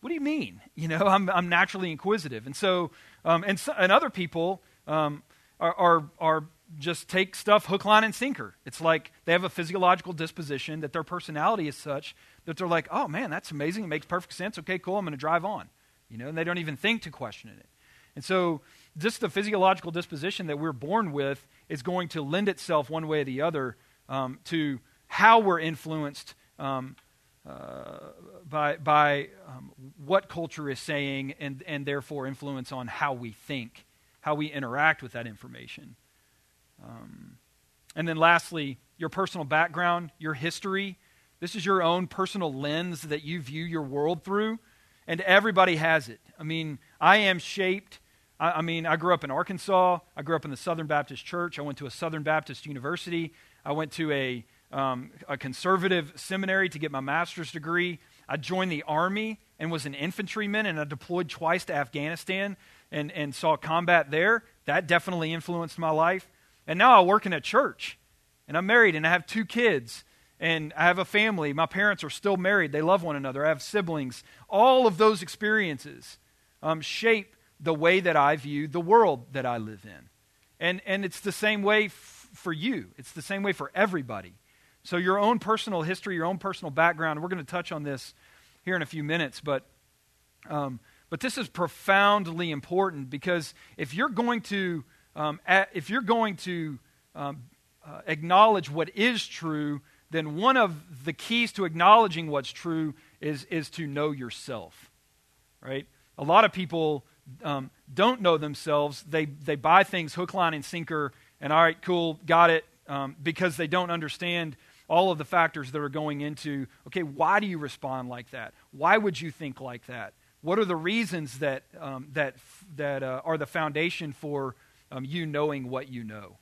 What do you mean? *laughs* You know, I'm, I'm naturally inquisitive. And so, um, and, so, and other people um, are, are, are just take stuff hook, line, and sinker. It's like they have a physiological disposition that their personality is such that they're like, oh man, that's amazing. It makes perfect sense. Okay, cool. I'm going to drive on. You know, and they don't even think to question it. And so, just the physiological disposition that we're born with is going to lend itself one way or the other um, to how we're influenced um, uh, by, by um, what culture is saying and, and therefore influence on how we think, how we interact with that information. Um, and then lastly, your personal background, your history. This is your own personal lens that you view your world through, and everybody has it. I mean, I am shaped. I, I mean, I grew up in Arkansas. I grew up in the Southern Baptist Church. I went to a Southern Baptist university. I went to a, um, a conservative seminary to get my master's degree. I joined the Army and was an infantryman, and I deployed twice to Afghanistan and, and saw combat there. That definitely influenced my life. And now I work in a church, and I'm married, and I have two kids, and I have a family. My parents are still married, they love one another. I have siblings. All of those experiences um, shape the way that I view the world that I live in. And, and it's the same way f- for you, it's the same way for everybody. So, your own personal history, your own personal background, we're going to touch on this here in a few minutes, but, um, but this is profoundly important because if you're going to um, at, if you're going to um, uh, acknowledge what is true, then one of the keys to acknowledging what's true is, is to know yourself, right? A lot of people um, don't know themselves. They, they buy things hook, line, and sinker, and all right, cool, got it, um, because they don't understand all of the factors that are going into okay, why do you respond like that? Why would you think like that? What are the reasons that, um, that, that uh, are the foundation for um, you knowing what you know.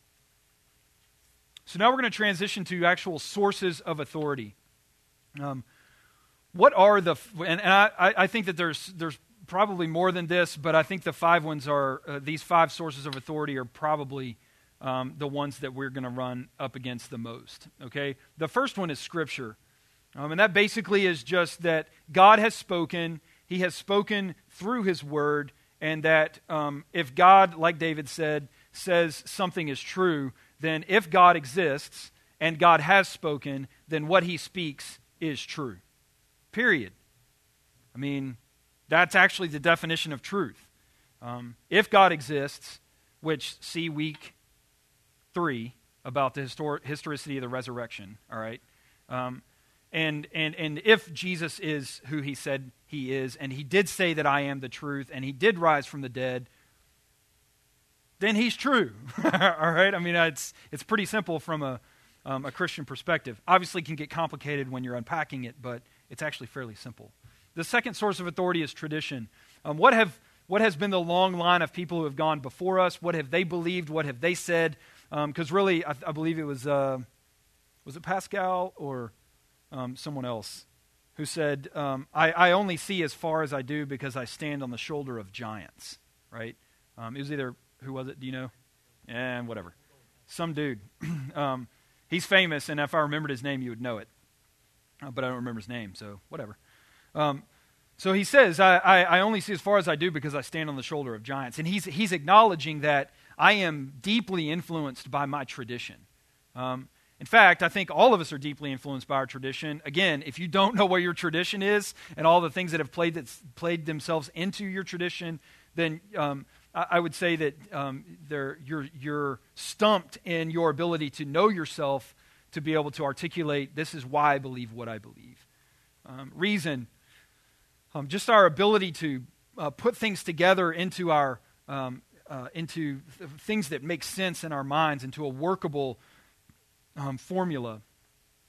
So now we're going to transition to actual sources of authority. Um, what are the, and, and I, I think that there's, there's probably more than this, but I think the five ones are, uh, these five sources of authority are probably um, the ones that we're going to run up against the most. Okay? The first one is Scripture. Um, and that basically is just that God has spoken, He has spoken through His Word, and that um, if God, like David said, says something is true, then if God exists and God has spoken, then what he speaks is true. Period. I mean, that's actually the definition of truth. Um, if God exists, which see week three about the histor- historicity of the resurrection, all right? Um, and, and, and if Jesus is who he said he is, and he did say that I am the truth, and he did rise from the dead, then he's true. *laughs* All right? I mean, it's, it's pretty simple from a, um, a Christian perspective. Obviously, it can get complicated when you're unpacking it, but it's actually fairly simple. The second source of authority is tradition. Um, what, have, what has been the long line of people who have gone before us? What have they believed? What have they said? Because um, really, I, I, believe it was, uh, was it Pascal or um, someone else who said, um, I, I, only see as far as I do because I stand on the shoulder of giants, right? Um, it was either, who was it? Do you know? And whatever. Some dude. *clears throat* um, he's famous, and if I remembered his name, you would know it. Uh, but I don't remember his name, so whatever. Um, so he says, I, I, I only see as far as I do because I stand on the shoulder of giants. And he's, he's acknowledging that I am deeply influenced by my tradition. Um, in fact, I think all of us are deeply influenced by our tradition. Again, if you don't know what your tradition is and all the things that have played, played themselves into your tradition, then um, I, I, would say that um, you're, you're stumped in your ability to know yourself to be able to articulate this is why I believe what I believe. Um, reason, um, just our ability to uh, put things together into our um, uh, into th- things that make sense in our minds, into a workable um, formula,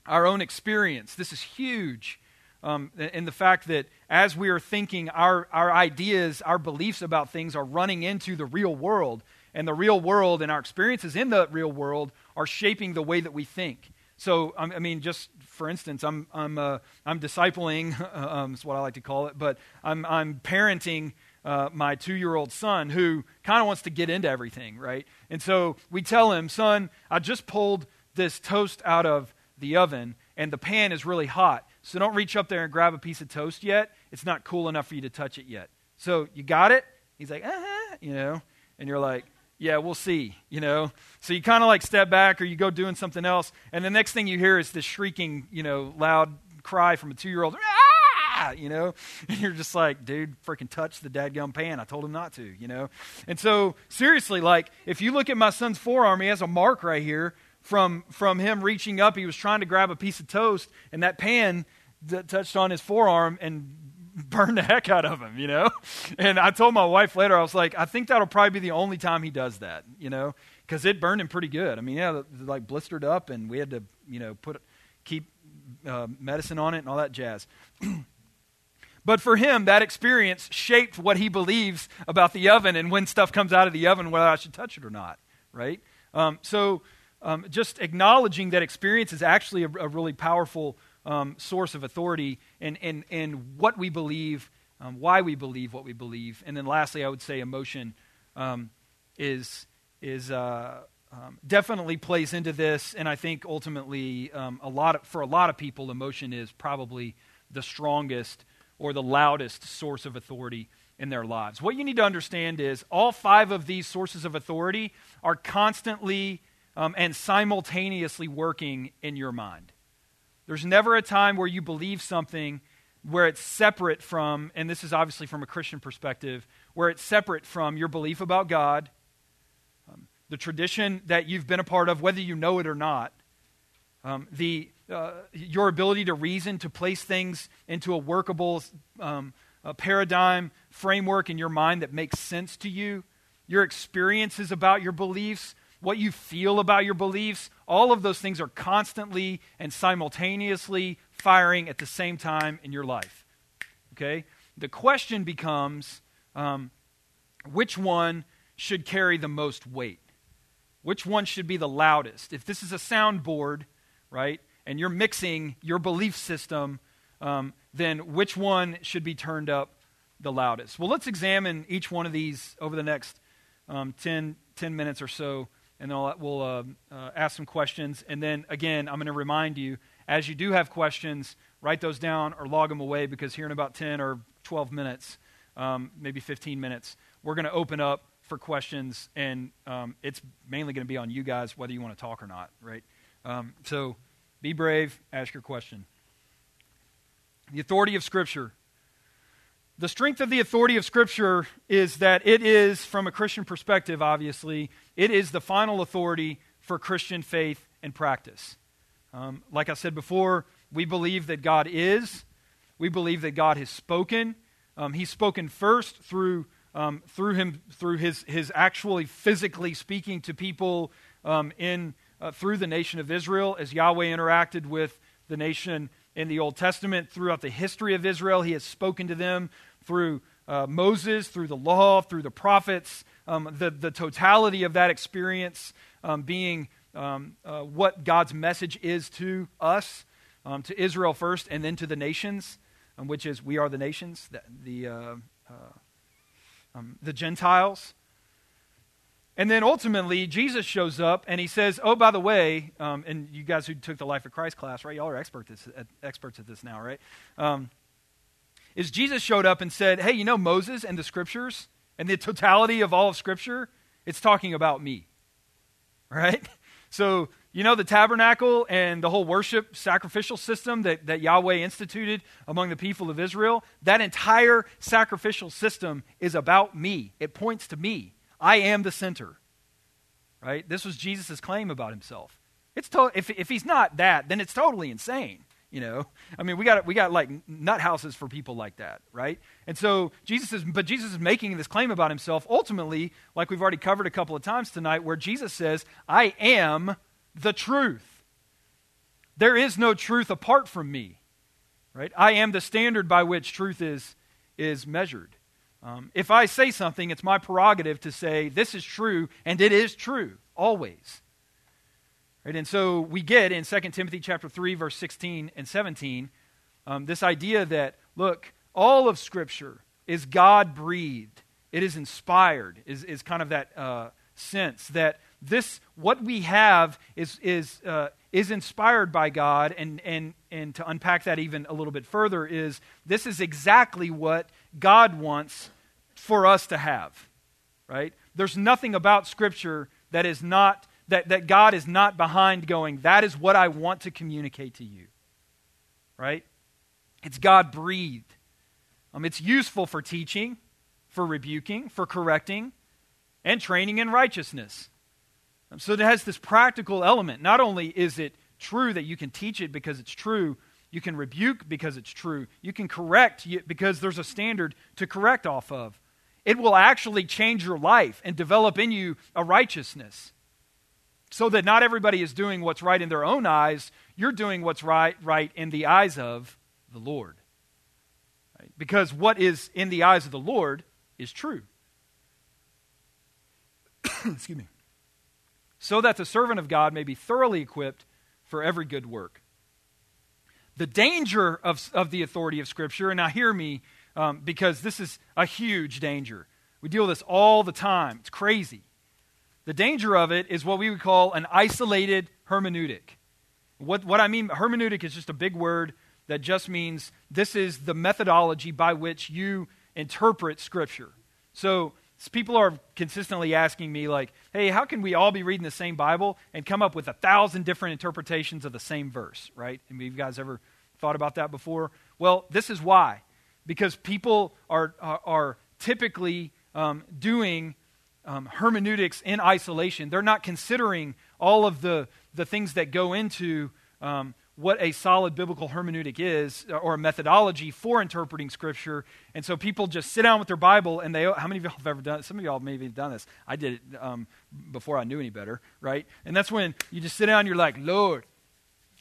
our own experience. This is huge. um, in the fact that as we are thinking, our, our ideas, our beliefs about things are running into the real world. And the real world and our experiences in the real world are shaping the way that we think. So, I mean, just for instance, I'm, I'm, uh, I'm discipling, *laughs* um, is what I like to call it, but I'm, I'm parenting uh, my two year old son who kind of wants to get into everything, right? And so we tell him, son, I just pulled this toast out of the oven and the pan is really hot. So don't reach up there and grab a piece of toast yet. It's not cool enough for you to touch it yet. So you got it? He's like, uh-huh, you know, and you're like, yeah, we'll see, you know. So you kind of like step back or you go doing something else, and the next thing you hear is this shrieking, you know, loud cry from a two year old, ah! you know, *laughs* and you're just like, dude, freaking touch the dadgum pan. I told him not to, you know. And so, seriously, like, if you look at my son's forearm, he has a mark right here from, from him reaching up. He was trying to grab a piece of toast, and that pan touched on his forearm and *laughs* burned the heck out of him, you know? *laughs* And I told my wife later, I was like, I think that'll probably be the only time he does that, you know? Because it burned him pretty good. I mean, yeah, like blistered up, and we had to, you know, put keep uh, medicine on it and all that jazz. *clears throat* But for him, that experience shaped what he believes about the oven and when stuff comes out of the oven, whether I should touch it or not, right? Um, so um, just acknowledging that experience is actually a, a really powerful um, source of authority in, in, in what we believe, um, why we believe what we believe. And then lastly, I would say emotion um, is, is uh, um, definitely plays into this. And I think ultimately, um, a lot of, for a lot of people, emotion is probably the strongest or the loudest source of authority in their lives. What you need to understand is all five of these sources of authority are constantly um, and simultaneously working in your mind. There's never a time where you believe something where it's separate from, and this is obviously from a Christian perspective, where it's separate from your belief about God, um, the tradition that you've been a part of, whether you know it or not, um, the, uh, your ability to reason, to place things into a workable um, a paradigm, framework in your mind that makes sense to you, your experiences about your beliefs what you feel about your beliefs, all of those things are constantly and simultaneously firing at the same time in your life. Okay? The question becomes um, which one should carry the most weight? Which one should be the loudest? If this is a soundboard, right, and you're mixing your belief system, um, then which one should be turned up the loudest? Well, let's examine each one of these over the next um, 10, 10 minutes or so and then I'll, we'll uh, uh, ask some questions. And then again, I'm going to remind you as you do have questions, write those down or log them away because here in about 10 or 12 minutes, um, maybe 15 minutes, we're going to open up for questions, and um, it's mainly going to be on you guys whether you want to talk or not, right? Um, so be brave, ask your question. The authority of Scripture. The strength of the authority of Scripture is that it is, from a Christian perspective, obviously, it is the final authority for Christian faith and practice. Um, like I said before, we believe that God is. We believe that God has spoken. Um, he's spoken first through, um, through, him, through his, his actually physically speaking to people um, in, uh, through the nation of Israel as Yahweh interacted with the nation in the Old Testament. Throughout the history of Israel, he has spoken to them through uh, Moses, through the law, through the prophets, um, the, the totality of that experience um, being um, uh, what God's message is to us, um, to Israel first, and then to the nations, um, which is we are the nations, the, the, uh, uh um, the Gentiles. And then ultimately, Jesus shows up and he says, Oh, by the way, um, and you guys who took the Life of Christ class, right? Y'all are experts at, experts at this now, right? Um, is Jesus showed up and said, Hey, you know Moses and the scriptures and the totality of all of scripture? It's talking about me. *laughs* Right? So, you know the tabernacle and the whole worship sacrificial system that, that Yahweh instituted among the people of Israel? That entire sacrificial system is about me. It points to me. I am the center. Right? This was Jesus' claim about himself. It's to- if, if he's not that, then it's totally insane you know i mean we got we got like nut houses for people like that right and so jesus is but jesus is making this claim about himself ultimately like we've already covered a couple of times tonight where jesus says i am the truth there is no truth apart from me Right? I am the standard by which truth is, is measured. Um, if I say something, it's my prerogative to say, this is true, and it is true, always. Right? And so we get in 2 Timothy chapter 3, verse 16 and 17, um, this idea that, look, all of Scripture is God breathed, it is inspired, is, is kind of that uh, sense that this, what we have is, is, uh, is inspired by God, and, and, and to unpack that even a little bit further, is this is exactly what God wants for us to have, right? There's nothing about Scripture that is not, that, that God is not behind going, that is what I want to communicate to you, right? It's God breathed. Um, it's useful for teaching, for rebuking, for correcting, and training in righteousness. Um, so it has this practical element. Not only is it true that you can teach it because it's true, you can rebuke because it's true, you can correct because there's a standard to correct off of. It will actually change your life and develop in you a righteousness. So that not everybody is doing what's right in their own eyes, you're doing what's right, right in the eyes of the Lord. Right? Because what is in the eyes of the Lord is true. *coughs* Excuse me. So that the servant of God may be thoroughly equipped for every good work. The danger of, of the authority of Scripture, and now hear me, um, because this is a huge danger. We deal with this all the time. It's crazy. The danger of it is what we would call an isolated hermeneutic. What, what I mean, hermeneutic is just a big word that just means this is the methodology by which you interpret Scripture. So people are consistently asking me, like, hey, how can we all be reading the same Bible and come up with a thousand different interpretations of the same verse, right? And you guys ever thought about that before? Well, this is why because people are, are, are typically um, doing um, hermeneutics in isolation. They're not considering all of the, the things that go into um, what a solid biblical hermeneutic is or a methodology for interpreting Scripture. And so people just sit down with their Bible and they, how many of y'all have ever done it? Some of y'all maybe have done this. I did it um, before I knew any better, right? And that's when you just sit down and you're like, Lord,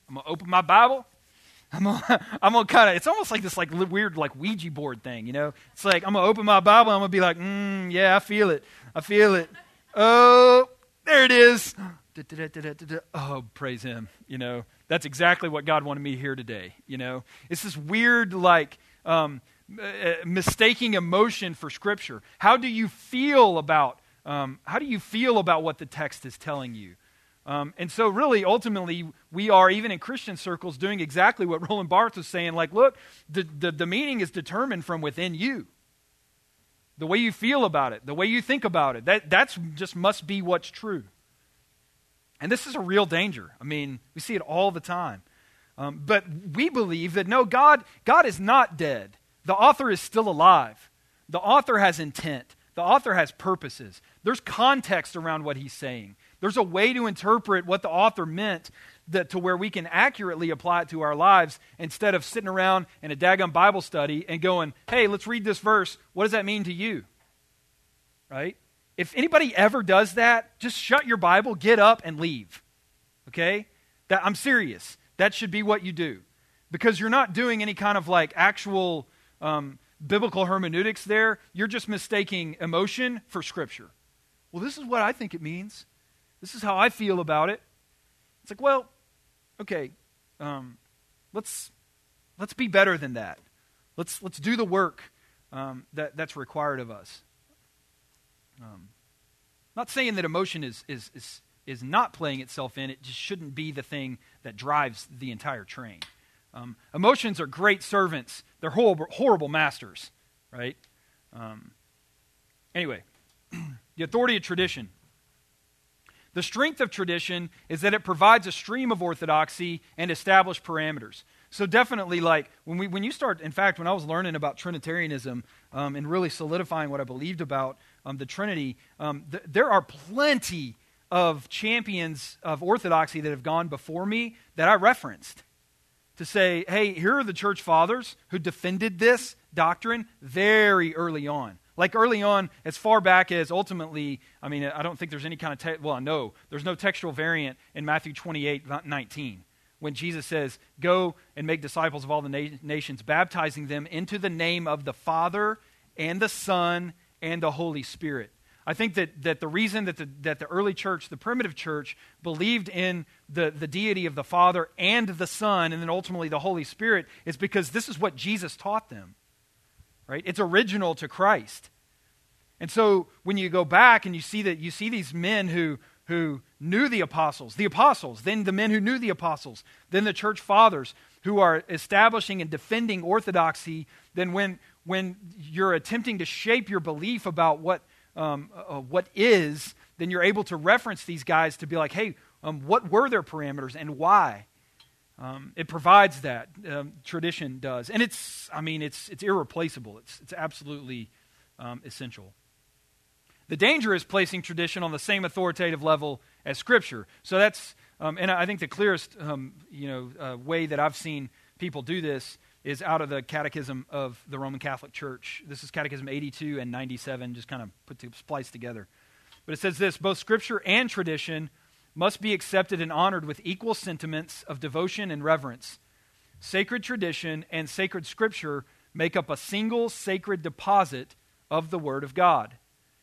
I'm going to open my Bible I'm gonna, *laughs* I'm gonna kind of, it's almost like this like weird like Ouija board thing, you know? It's like, I'm gonna open my Bible, I'm gonna be like, mm, yeah, I feel it. I feel it. Oh, there it is. Oh, praise him. You know, that's exactly what God wanted me here today. You know, it's this weird like, um, uh, mistaking emotion for Scripture. How do you feel about um, how do you feel about what the text is telling you? Um, and so, really, ultimately, we are, even in Christian circles, doing exactly what *laughs* Roland Barthes was saying like, look, the, the, the meaning is determined from within you. The way you feel about it, the way you think about it, that that's just must be what's true. And this is a real danger. I mean, we see it all the time. Um, but we believe that no, God, God is not dead. The author is still alive. The author has intent. The author has purposes. There's context around what he's saying. There's a way to interpret what the author meant that, to where we can accurately apply it to our lives instead of sitting around in a daggum Bible study and going, hey, let's read this verse. What does that mean to you? Right? If anybody ever does that, just shut your Bible, get up, and leave. Okay? That, I'm serious. That should be what you do. Because you're not doing any kind of like actual um, biblical hermeneutics there. You're just mistaking emotion for Scripture. Well, this is what I think it means. This is how I feel about it. It's like, well, okay, um, let's let's be better than that. Let's let's do the work um, that that's required of us. Um, not saying that emotion is is is is not playing itself in. It just shouldn't be the thing that drives the entire train. Um, emotions are great servants. They're horrible, horrible masters, right? Um, anyway, *clears throat* the authority of tradition. The strength of tradition is that it provides a stream of orthodoxy and established parameters. So definitely, like when we when you start, in fact, when I was learning about Trinitarianism um, and really solidifying what I believed about um, the Trinity, um, th- there are plenty of champions of orthodoxy that have gone before me that I referenced to say, hey, here are the church fathers who defended this doctrine very early on. Like early on, as far back as ultimately, I mean, I don't think there's any kind of, te- well, no, there's no textual variant in Matthew 28, 19, when Jesus says, Go and make disciples of all the na- nations, baptizing them into the name of the Father and the Son and the Holy Spirit. I think that, that the reason that the, that the early church, the primitive church, believed in the, the deity of the Father and the Son and then ultimately the Holy Spirit is because this is what Jesus taught them. Right? It's original to Christ. And so when you go back and you see that you see these men who who knew the apostles, the apostles, then the men who knew the apostles, then the church fathers who are establishing and defending orthodoxy, then when when you're attempting to shape your belief about what um, uh, what is, then you're able to reference these guys to be like, hey, um, what were their parameters and why? Um, it provides that um, tradition does, and it's I mean it's it's irreplaceable. It's it's absolutely um, essential. The danger is placing tradition on the same authoritative level as Scripture. So that's um, and I think the clearest you know uh, way that I've seen people do this is out of the Catechism of the Roman Catholic Church. This is Catechism 82 and 97, just kind of put to, spliced together. But it says this: both Scripture and tradition must be accepted and honored with equal sentiments of devotion and reverence. Sacred tradition and sacred scripture make up a single sacred deposit of the Word of God.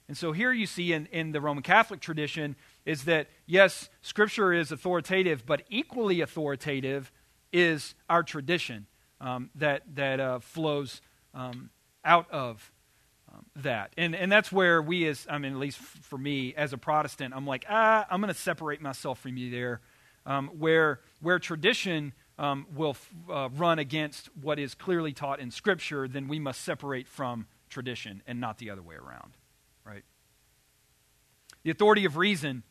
And so here you see in, in the Roman Catholic tradition is that, yes, Scripture is authoritative, but equally authoritative is our tradition um, that, that uh, flows um, out of um, that. And, and that's where we, as, I mean, at least for me as a Protestant, I'm like, ah, I'm going to separate myself from you there. Um, where, where tradition um, will f- uh, run against what is clearly taught in Scripture, then we must separate from tradition and not the other way around. Right? The authority of reason.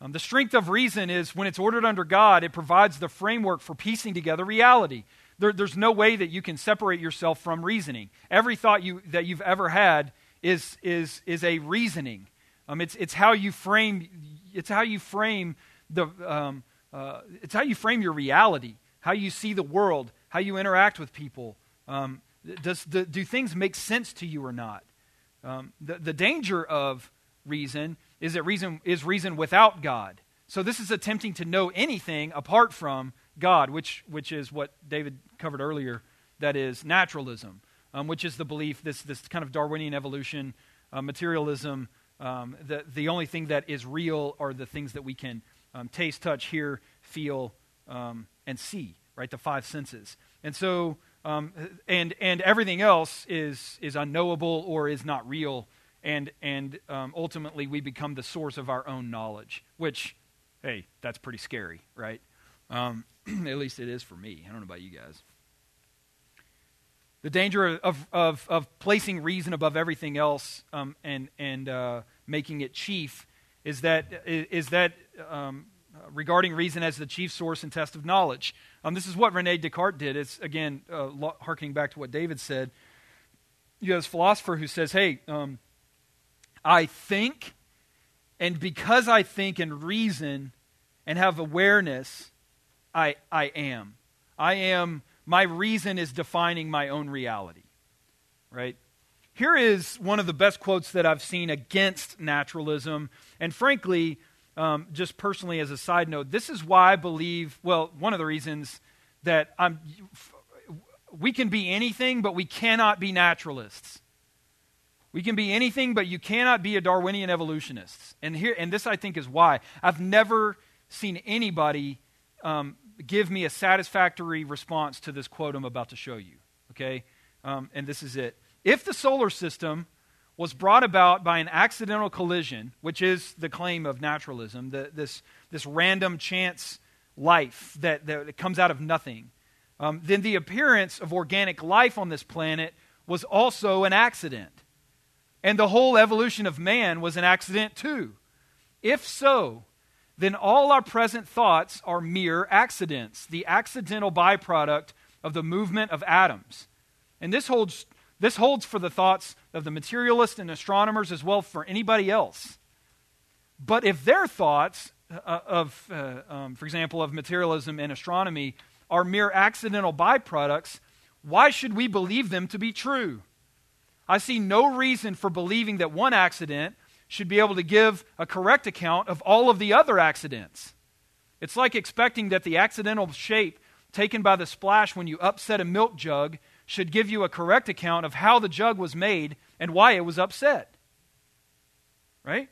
Um, the strength of reason is when it's ordered under God, it provides the framework for piecing together reality. There, there's no way that you can separate yourself from reasoning. Every thought you, that you've ever had is, is, is a reasoning. Um, it's, it's how you frame, it's how you frame the, um, uh, it's how you frame your reality, how you see the world, how you interact with people. Um, does, the, do things make sense to you or not? Um, the, the danger of reason is that reason is reason without God. So this is attempting to know anything apart from God, which, which is what David covered earlier, that is naturalism, um, which is the belief, this, this kind of Darwinian evolution, uh, materialism, um, the, the only thing that is real are the things that we can um, taste, touch, hear, feel, um, and see, right? The five senses. And so, um, and, and everything else is, is unknowable or is not real. And, and um, ultimately, we become the source of our own knowledge, which, hey, that's pretty scary, right? Um, *clears throat* at least it is for me. I don't know about you guys. The danger of, of, of placing reason above everything else um, and, and uh, making it chief is that, is that um, regarding reason as the chief source and test of knowledge. Um, this is what Rene Descartes did. It's, again, uh, harking back to what David said. You have this philosopher who says, hey, um, I think, and because I think and reason and have awareness, I, I am. I am, my reason is defining my own reality. Right? Here is one of the best quotes that I've seen against naturalism. And frankly, um, just personally as a side note, this is why I believe, well, one of the reasons that I'm, we can be anything, but we cannot be naturalists. We can be anything, but you cannot be a Darwinian evolutionist. And here, and this I think is why I've never seen anybody um, give me a satisfactory response to this quote I'm about to show you. Okay? Um, and this is it. If the solar system was brought about by an accidental collision, which is the claim of naturalism, the, this, this random chance life that, that comes out of nothing, um, then the appearance of organic life on this planet was also an accident. And the whole evolution of man was an accident too. If so, then all our present thoughts are mere accidents, the accidental byproduct of the movement of atoms. And this holds, this holds for the thoughts of the materialists and astronomers as well for anybody else. But if their thoughts uh, of, uh, um, for example, of materialism and astronomy are mere accidental byproducts, why should we believe them to be true? I see no reason for believing that one accident should be able to give a correct account of all of the other accidents. It's like expecting that the accidental shape taken by the splash when you upset a milk jug should give you a correct account of how the jug was made and why it was upset. Right?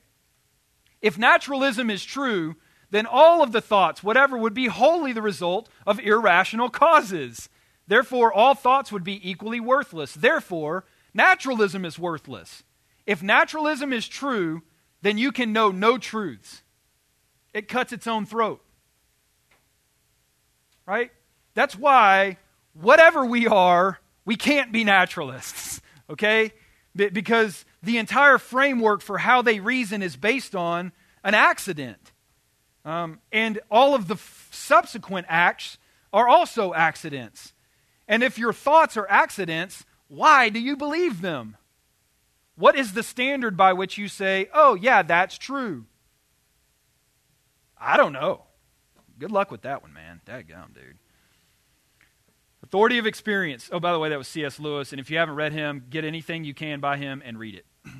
If naturalism is true, then all of the thoughts, whatever, would be wholly the result of irrational causes. Therefore, all thoughts would be equally worthless. Therefore, naturalism is worthless. If naturalism is true, then you can know no truths. It cuts its own throat. Right? That's why, whatever we are, we can't be naturalists. *laughs* Okay? Because the entire framework for how they reason is based on an accident. Um, and all of the f- subsequent acts are also accidents. And if your thoughts are accidents, why do you believe them? What is the standard by which you say, oh, yeah, that's true? I don't know. Good luck with that one, man. Dadgum, dude. Authority of experience. Oh, by the way, that was C.S. Lewis. And if you haven't read him, get anything you can by him and read it. *clears throat*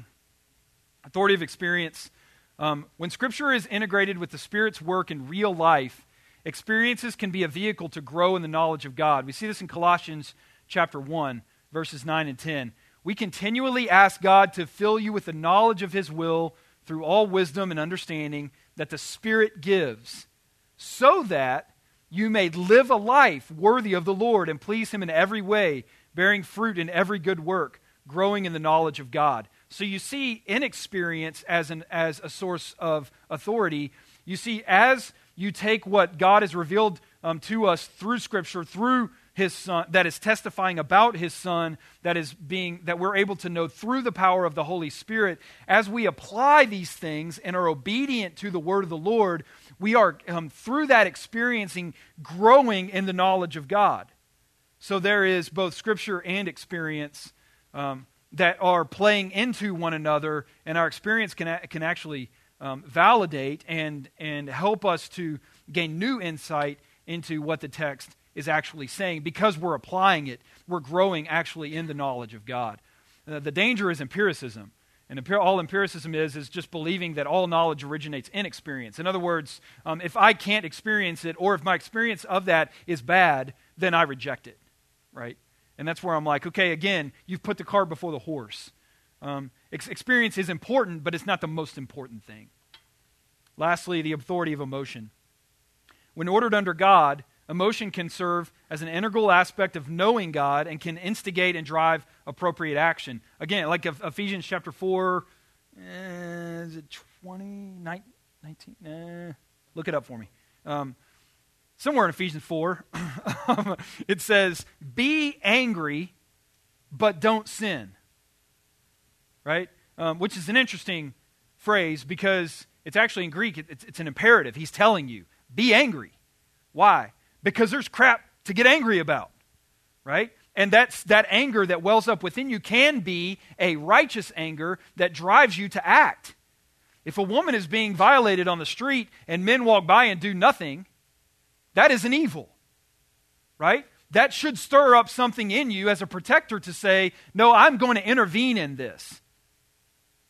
Authority of experience. Um, when Scripture is integrated with the Spirit's work in real life, experiences can be a vehicle to grow in the knowledge of God. We see this in Colossians chapter 1, verses 9 and 10. We continually ask God to fill you with the knowledge of His will through all wisdom and understanding that the Spirit gives, so that you may live a life worthy of the Lord and please Him in every way, bearing fruit in every good work, growing in the knowledge of God. So you see inexperience as, an, as a source of authority. You see, as you take what God has revealed um, to us through Scripture, through his son that is testifying about his son that is being that we're able to know through the power of the holy spirit as we apply these things and are obedient to the word of the lord we are um, through that experiencing growing in the knowledge of god. So there is both scripture and experience um, that are playing into one another and our experience can, can actually um, validate and, and help us to gain new insight into what the text is actually saying. Because we're applying it, we're growing actually in the knowledge of God. Uh, the danger is empiricism. And all empiricism is, is just believing that all knowledge originates in experience. In other words, um, if I can't experience it, or if my experience of that is bad, then I reject it, right? And that's where I'm like, okay, again, you've put the cart before the horse. Um, ex- experience is important, but it's not the most important thing. Lastly, the authority of emotion. When ordered under God, Emotion can serve as an integral aspect of knowing God and can instigate and drive appropriate action. Again, like Ephesians chapter 4, uh, is it 20, 19? Uh, look it up for me. Um, somewhere in Ephesians 4, *laughs* um, it says, Be angry, but don't sin. Right? Um, which is an interesting phrase because it's actually in Greek, it's, it's an imperative. He's telling you, Be angry. Why? Because there's crap to get angry about, right? And that's that anger that wells up within you can be a righteous anger that drives you to act. If a woman is being violated on the street and men walk by and do nothing, that is an evil, right? That should stir up something in you as a protector to say, No, I'm going to intervene in this.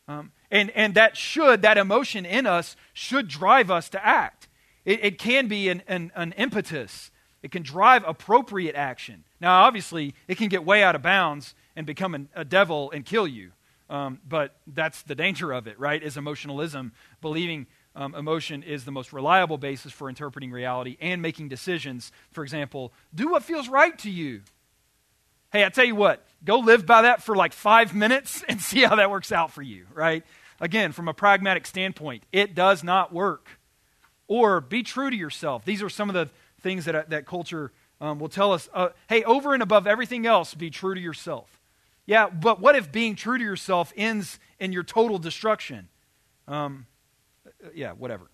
Um, and, and that should, that emotion in us, should drive us to act. It, it can be an, an, an impetus, it can drive appropriate action. Now, obviously, it can get way out of bounds and become an, a devil and kill you. Um, but that's the danger of it, right? Is emotionalism, believing um, emotion is the most reliable basis for interpreting reality and making decisions. For example, do what feels right to you. Hey, I tell you what, go live by that for like five minutes *laughs* and see how that works out for you, right? Again, from a pragmatic standpoint, it does not work. Or be true to yourself. These are some of the things that, that culture um, will tell us. Uh, hey, over and above everything else, be true to yourself. Yeah, but what if being true to yourself ends in your total destruction? Um, uh, yeah, whatever.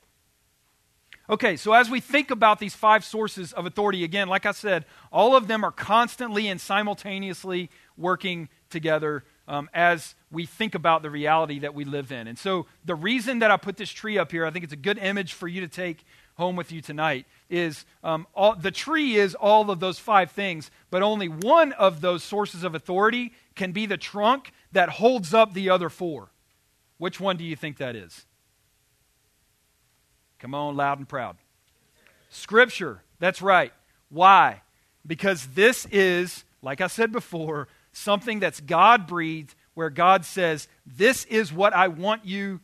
Okay, so as we think about these five sources of authority, again, like I said, all of them are constantly and simultaneously working together um, as we think about the reality that we live in. And so, the reason that I put this tree up here, I think it's a good image for you to take home with you tonight, is um, all, the tree is all of those five things, but only one of those sources of authority can be the trunk that holds up the other four. Which one do you think that is? Come on, loud and proud. Scripture. That's right. Why? Because this is, like I said before, something that's God breathed, where God says, This is what I want you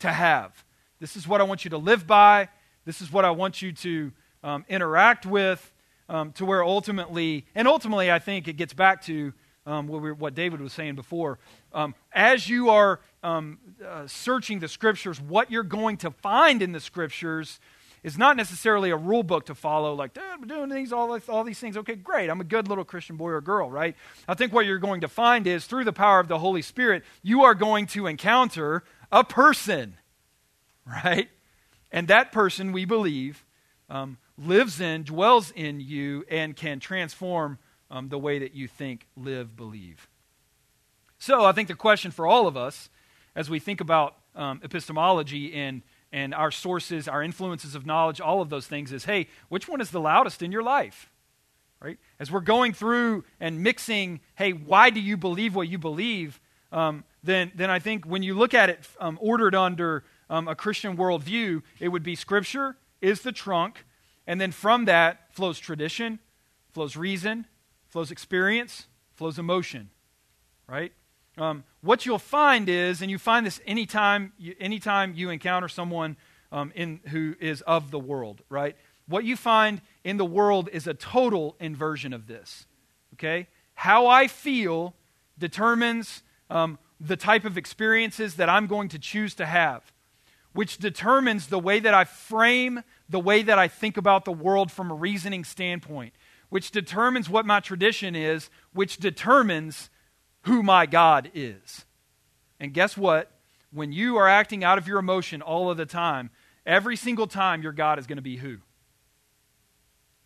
to have. This is what I want you to live by. This is what I want you to um, interact with, um, to where ultimately, and ultimately, I think it gets back to um, what, we, what, David was saying before. Um, as you are um, uh, searching the scriptures, what you're going to find in the scriptures is not necessarily a rule book to follow, like, I'm doing these, all, this, all these things. Okay, great. I'm a good little Christian boy or girl, right? I think what you're going to find is through the power of the Holy Spirit, you are going to encounter a person, *laughs* right? And that person, we believe, um, lives in, dwells in you, and can transform um, the way that you think, live, believe. So I think the question for all of us as we think about um, epistemology and and our sources, our influences of knowledge, all of those things is hey, which one is the loudest in your life? Right? As we're going through and mixing, hey, why do you believe what you believe? Um, then, then I think when you look at it um, ordered under um, a Christian worldview, it would be Scripture is the trunk, and then from that flows tradition, flows reason, flows experience, flows emotion. Right? Um, what you'll find is, and you find this anytime you, anytime you encounter someone um, in, who is of the world, right? What you find in the world is a total inversion of this. Okay? How I feel determines um, the type of experiences that I'm going to choose to have, which determines the way that I frame the way that I think about the world from a reasoning standpoint, which determines what my tradition is, which determines who my God is. And guess what? When you are acting out of your emotion all of the time, every single time your God is going to be who?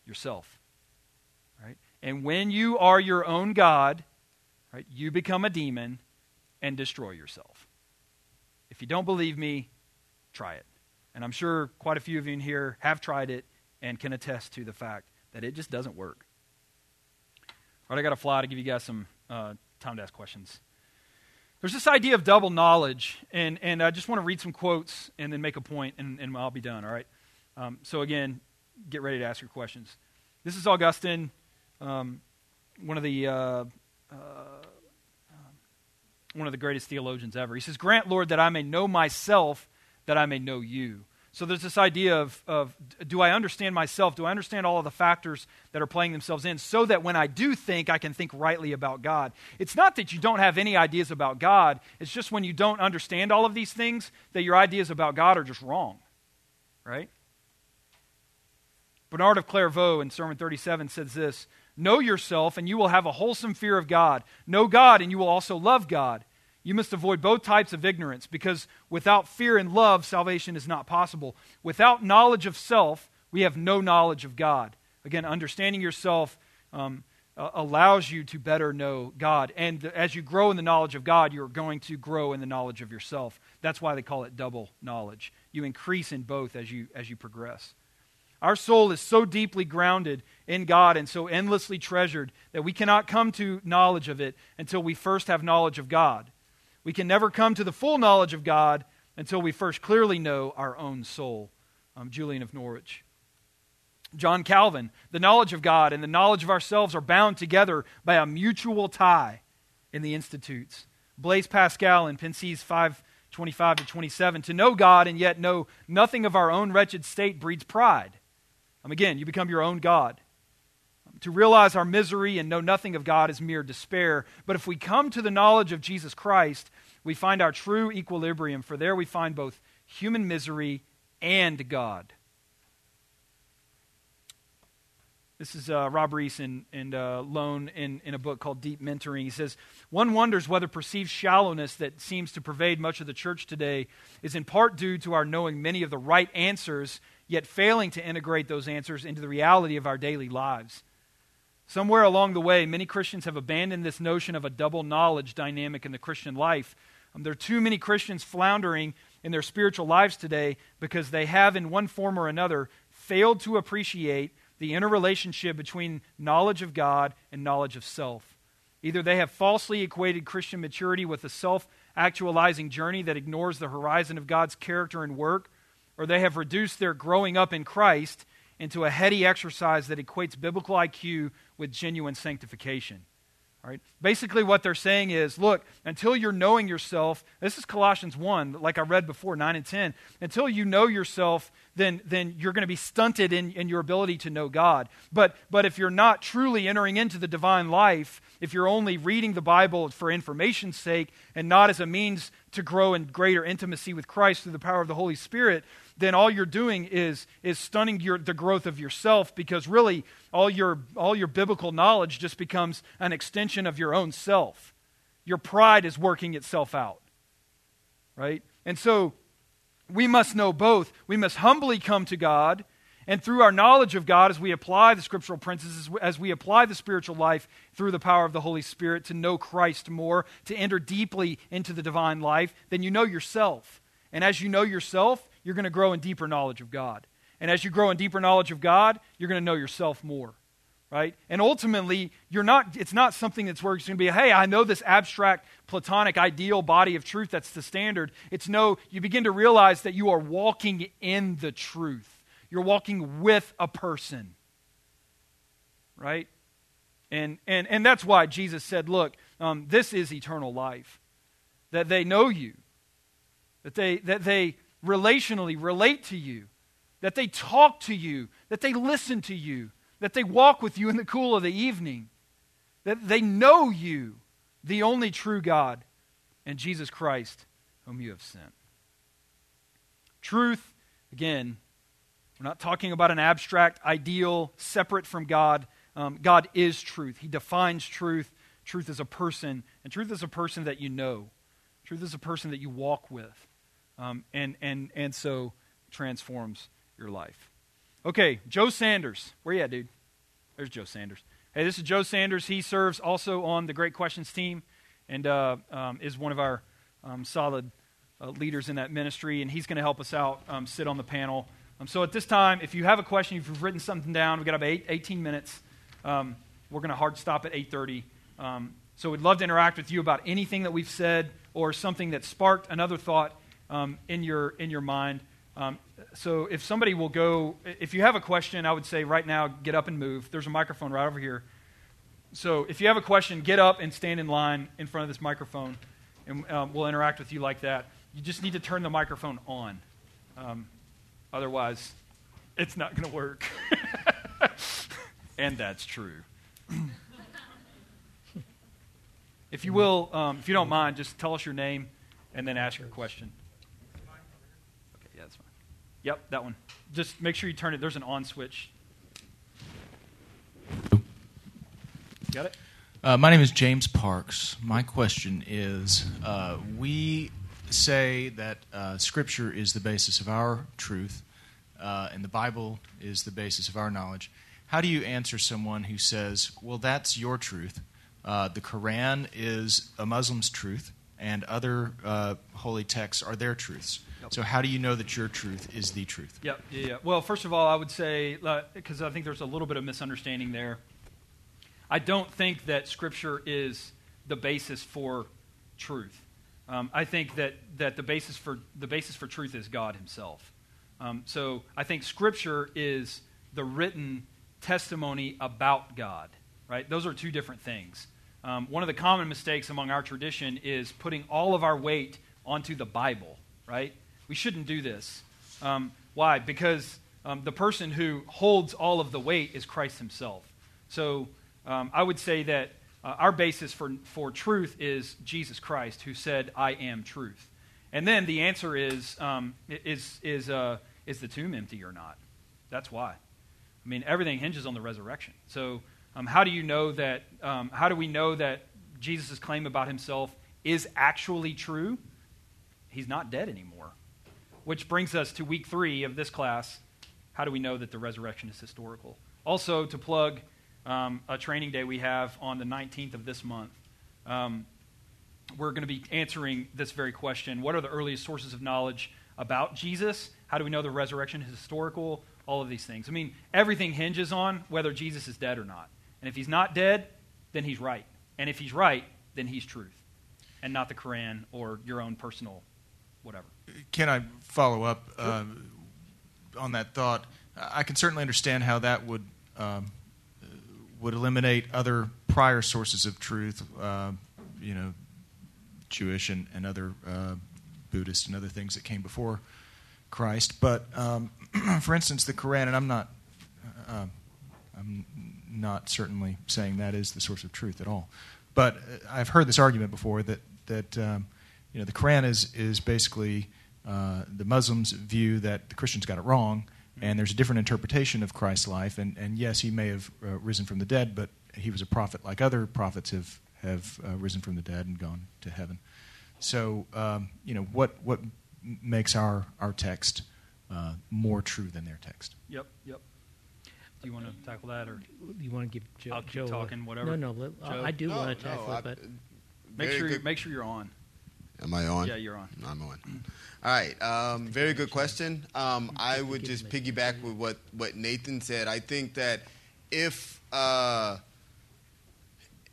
Yourself. Right? And when you are your own God, right, you become a demon and destroy yourself. If you don't believe me, try it. And I'm sure quite a few of you in here have tried it and can attest to the fact that it just doesn't work. All right, I got to fly to give you guys some uh, time to ask questions. There's this idea of double knowledge, and, and I just want to read some quotes and then make a point, and, and I'll be done, all right? Um, so, again, get ready to ask your questions. This is Augustine, um, one of the. Uh, uh, one of the greatest theologians ever. He says, Grant, Lord, that I may know myself, that I may know you. So there's this idea of, of do I understand myself? Do I understand all of the factors that are playing themselves in so that when I do think, I can think rightly about God? It's not that you don't have any ideas about God, it's just when you don't understand all of these things that your ideas about God are just wrong, right? Bernard of Clairvaux in Sermon 37 says this Know yourself, and you will have a wholesome fear of God. Know God, and you will also love God. You must avoid both types of ignorance because without fear and love, salvation is not possible. Without knowledge of self, we have no knowledge of God. Again, understanding yourself um, allows you to better know God. And as you grow in the knowledge of God, you're going to grow in the knowledge of yourself. That's why they call it double knowledge. You increase in both as you, as you progress. Our soul is so deeply grounded in God and so endlessly treasured that we cannot come to knowledge of it until we first have knowledge of God. We can never come to the full knowledge of God until we first clearly know our own soul. Um, Julian of Norwich. John Calvin, the knowledge of God and the knowledge of ourselves are bound together by a mutual tie in the Institutes. Blaise Pascal in Pensées 525 to 27. To know God and yet know nothing of our own wretched state breeds pride. Um, again, you become your own God. To realize our misery and know nothing of God is mere despair. But if we come to the knowledge of Jesus Christ, we find our true equilibrium, for there we find both human misery and God. This is uh, Rob Reese and, and uh, Loane in, in a book called Deep Mentoring. He says, One wonders whether perceived shallowness that seems to pervade much of the church today is in part due to our knowing many of the right answers, yet failing to integrate those answers into the reality of our daily lives. Somewhere along the way, many Christians have abandoned this notion of a double knowledge dynamic in the Christian life. Um, there are too many Christians floundering in their spiritual lives today because they have, in one form or another, failed to appreciate the interrelationship between knowledge of God and knowledge of self. Either they have falsely equated Christian maturity with a self actualizing journey that ignores the horizon of God's character and work, or they have reduced their growing up in Christ into a heady exercise that equates biblical IQ with genuine sanctification. Basically, what they're saying is look, until you're knowing yourself, this is Colossians 1, like I read before, 9 and 10. Until you know yourself, then, then you're going to be stunted in, in your ability to know God. But, but if you're not truly entering into the divine life, if you're only reading the Bible for information's sake and not as a means to grow in greater intimacy with Christ through the power of the Holy Spirit, then all you're doing is, is stunning your, the growth of yourself because really all your, all your biblical knowledge just becomes an extension of your own self. Your pride is working itself out. Right? And so we must know both. We must humbly come to God, and through our knowledge of God, as we apply the scriptural principles, as we apply the spiritual life through the power of the Holy Spirit to know Christ more, to enter deeply into the divine life, then you know yourself. And as you know yourself, you're going to grow in deeper knowledge of God. And as you grow in deeper knowledge of God, you're going to know yourself more. Right? And ultimately, you're not, it's not something that's where it's going to be, hey, I know this abstract, platonic, ideal body of truth that's the standard. It's no, you begin to realize that you are walking in the truth. You're walking with a person. Right? And, and, and that's why Jesus said, look, um, this is eternal life. That they know you. That they, that they relationally relate to you, that they talk to you, that they listen to you, that they walk with you in the cool of the evening, that they know you, the only true God, and Jesus Christ, whom you have sent. Truth, again, we're not talking about an abstract ideal separate from God. Um, God is truth. He defines truth. Truth is a person, and truth is a person that you know. Truth is a person that you walk with um, and, and, and so transforms your life. Okay, Joe Sanders. Where you at, dude? There's Joe Sanders. Hey, this is Joe Sanders. He serves also on the Great Questions team and uh, um, is one of our um, solid uh, leaders in that ministry, and he's going to help us out, um, sit on the panel. Um, so at this time, if you have a question, if you've written something down, we've got about eight, 18 minutes. Um, we're going to hard stop at 8.30. so we'd love to interact with you about anything that we've said or something that sparked another thought um, in, your, in your mind. Um, so if somebody will go, if you have a question, I would say right now, get up and move. There's a microphone right over here. So if you have a question, get up and stand in line in front of this microphone, and um, we'll interact with you like that. You just need to turn the microphone on. Um, otherwise, it's not going to work. and that's true. if you will, um, if you don't mind, just tell us your name and then ask your question. Yep, that one. Just make sure you turn it. There's an on switch. Got it? Uh, my name is James Parks. My question is uh, We say that uh, Scripture is the basis of our truth, uh, and the Bible is the basis of our knowledge. How do you answer someone who says, well, that's your truth? Uh, the Quran is a Muslim's truth, and other uh, holy texts are their truths. So, how do you know that your truth is the truth? Yep, yeah, yeah. Well, first of all, I would say, because uh, I think there's a little bit of misunderstanding there, I don't think that Scripture is the basis for truth. Um, I think that, that the, basis for, the basis for truth is God Himself. Um, so, I think Scripture is the written testimony about God, right? Those are two different things. Um, one of the common mistakes among our tradition is putting all of our weight onto the Bible, right? We shouldn't do this. Um, why? Because um, the person who holds all of the weight is Christ himself. So um, I would say that uh, our basis for, for truth is Jesus Christ, who said, I am truth. And then the answer is, um, is, is, uh, is the tomb empty or not? That's why. I mean, everything hinges on the resurrection. So um, how do you know that, um, how do we know that Jesus' claim about himself is actually true? He's not dead anymore. Which brings us to week three of this class. How do we know that the resurrection is historical? Also, to plug um, a training day we have on the 19th of this month. Um, we're going to be answering this very question What are the earliest sources of knowledge about Jesus? How do we know the resurrection is historical? All of these things. I mean, everything hinges on whether Jesus is dead or not. And if he's not dead, then he's right. And if he's right, then he's truth, and not the Quran or your own personal whatever. Can I follow up uh, on that thought? I can certainly understand how that would um, would eliminate other prior sources of truth, uh, you know, Jewish and, and other uh, Buddhist and other things that came before Christ. But um, *clears throat* for instance, the Quran, and I'm not, uh, I'm not certainly saying that is the source of truth at all. But I've heard this argument before that that um, you know the Quran is is basically uh, the Muslims view that the Christians got it wrong, and there's a different interpretation of Christ's life. And, and yes, he may have uh, risen from the dead, but he was a prophet like other prophets have have uh, risen from the dead and gone to heaven. So um, you know what what makes our our text uh, more true than their text. Yep, yep. Do you want to tackle that, or do You want to give Joe? I'll keep Joe a- talking, whatever. No, no. Let, I do No, want to tackle I- it, but make sure good- make sure you're on? Am I on? Yeah, you're on. I'm on. All right. Um, very good question. Um, I would just piggyback with what, what Nathan said. I think that if uh,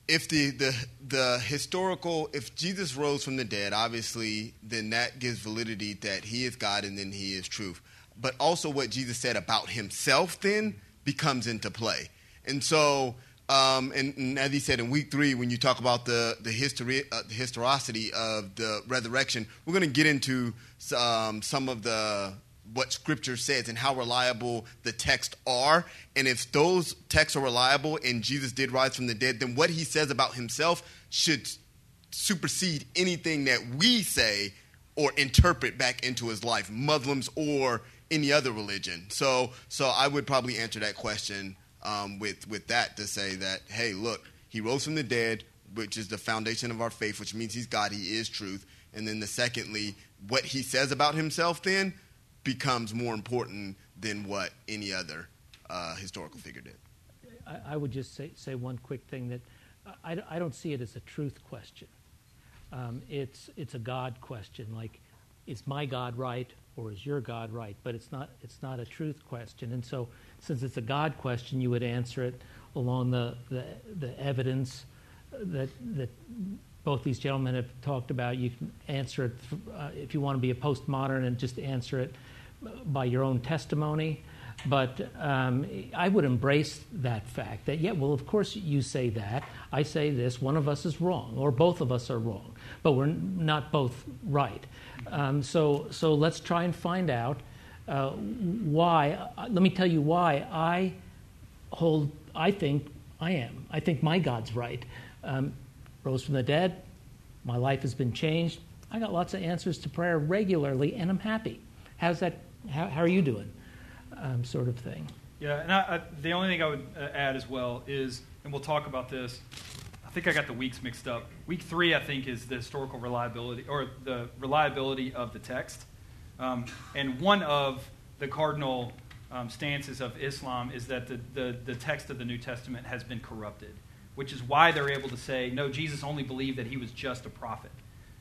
if the, the the historical if Jesus rose from the dead, obviously, then that gives validity that he is God and then he is truth. But also what Jesus said about himself then becomes into play. And so um, and, and as he said in week three, when you talk about the the history, uh, the historicity of the resurrection, we're going to get into um, some of the what Scripture says and how reliable the texts are. And if those texts are reliable and Jesus did rise from the dead, then what he says about himself should supersede anything that we say or interpret back into his life, Muslims or any other religion. So, so I would probably answer that question um, with with that to say that, hey, look, he rose from the dead, which is the foundation of our faith, which means he's God, he is truth. And then the secondly, what he says about himself then becomes more important than what any other uh, historical figure did. I, I would just say, say one quick thing that I, I don't see it as a truth question. Um, it's, it's a God question, like, is my God right or is your God right? But it's not, it's not a truth question. And so, since it's a God question, you would answer it along the, the, the evidence that, that both these gentlemen have talked about. You can answer it uh, if you want to be a postmodern and just answer it by your own testimony. But um, I would embrace that fact that, yeah, well, of course you say that. I say this. One of us is wrong, or both of us are wrong, but we're not both right. Um, so, so let's try and find out uh, why. Uh, let me tell you why I hold, I think I am. I think my God's right. Um, rose from the dead. My life has been changed. I got lots of answers to prayer regularly, and I'm happy. How's that? How, how are you doing? Um, sort of thing. Yeah, and I, I, the only thing I would uh, add as well is, and we'll talk about this. I think I got the weeks mixed up. Week three, I think, is the historical reliability or the reliability of the text. Um, and one of the cardinal um, stances of Islam is that the, the, the text of the New Testament has been corrupted, which is why they're able to say, no, Jesus only believed that he was just a prophet.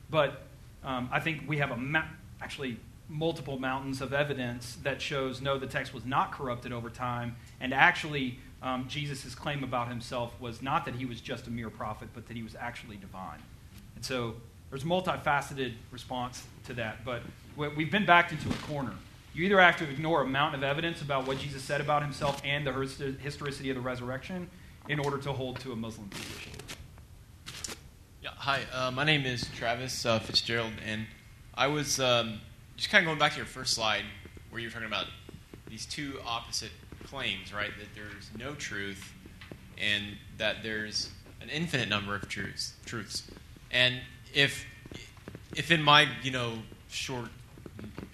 But um, I think we have a ma- actually multiple mountains of evidence that shows no, the text was not corrupted over time, and actually um, Jesus' claim about himself was not that he was just a mere prophet, but that he was actually divine. And so there's a multifaceted response to that, but we've been backed into a corner. You either have to ignore a mountain of evidence about what Jesus said about himself and the historicity of the resurrection in order to hold to a Muslim position. Yeah, hi, uh, my name is Travis uh, Fitzgerald, and I was um, just kind of going back to your first slide where you were talking about these two opposite claims, right? That there's no truth and that there's an infinite number of truths. Truths, and if if in my you know short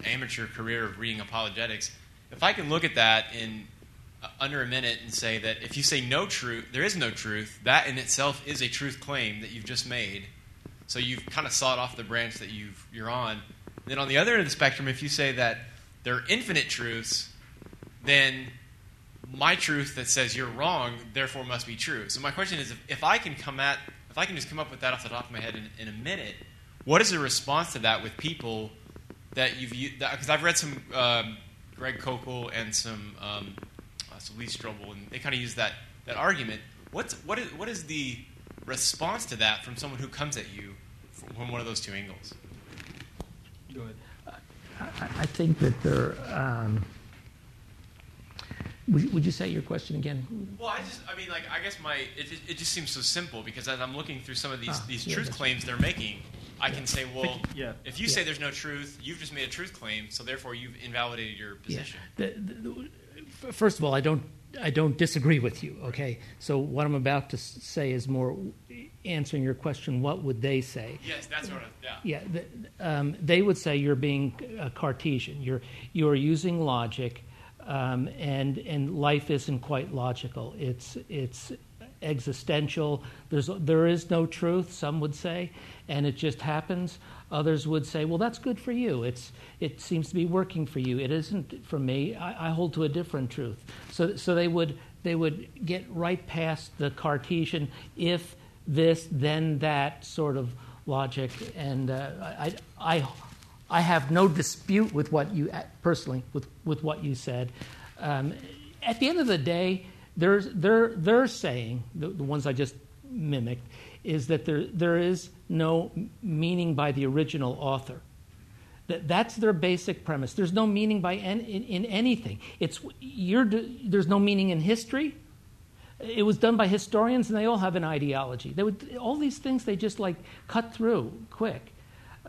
amateur career of reading apologetics, if I can look at that in uh, under a minute and say that if you say no truth, there is no truth, that in itself is a truth claim that you've just made. So you've kind of sawed off the branch that you've, you're on. Then on the other end of the spectrum, if you say that there are infinite truths, then my truth that says you're wrong, therefore must be true. So my question is, if, if I can come at, I can just come up with that off the top of my head in, in a minute, what is the response to that with people that you've used? Because I've read some um, Greg Koukl and some um, uh, so Lee Strobel, and they kind of use that that argument. What's what is what is the response to that from someone who comes at you from one of those two angles? Go ahead. I, I think that there. Um, would, would you say your question again? Well, I just, I mean, like, I guess my, it, it just seems so simple because as I'm looking through some of these, Ah, these yeah, truth claims they're making, I can say, well, yeah. if you say there's no truth, you've just made a truth claim, so therefore you've invalidated your position. Yeah. The, the, the, first of all, I don't I don't disagree with you. Okay, so what I'm about to say is more answering your question. What would they say? Yes, that's what. I, yeah. Yeah, um, they would say you're being uh, Cartesian. You're you're using logic, um, and and life isn't quite logical. It's it's existential. There's there is no truth. Some would say, and it just happens. Others would say, well, that's good for you. It's it seems to be working for you. It isn't for me. I, I hold to a different truth. So so they would they would get right past the Cartesian if this then that sort of logic and uh, I, I, I have no dispute with what you personally with, with what you said. Um, at the end of the day there's, they're, they're saying the, the ones I just mimicked is that there, there is no meaning by the original author. That, that's their basic premise. There's no meaning by en, in, in anything. It's you're, there's no meaning in history. It was done by historians, and they all have an ideology. They would all these things they just like cut through quick.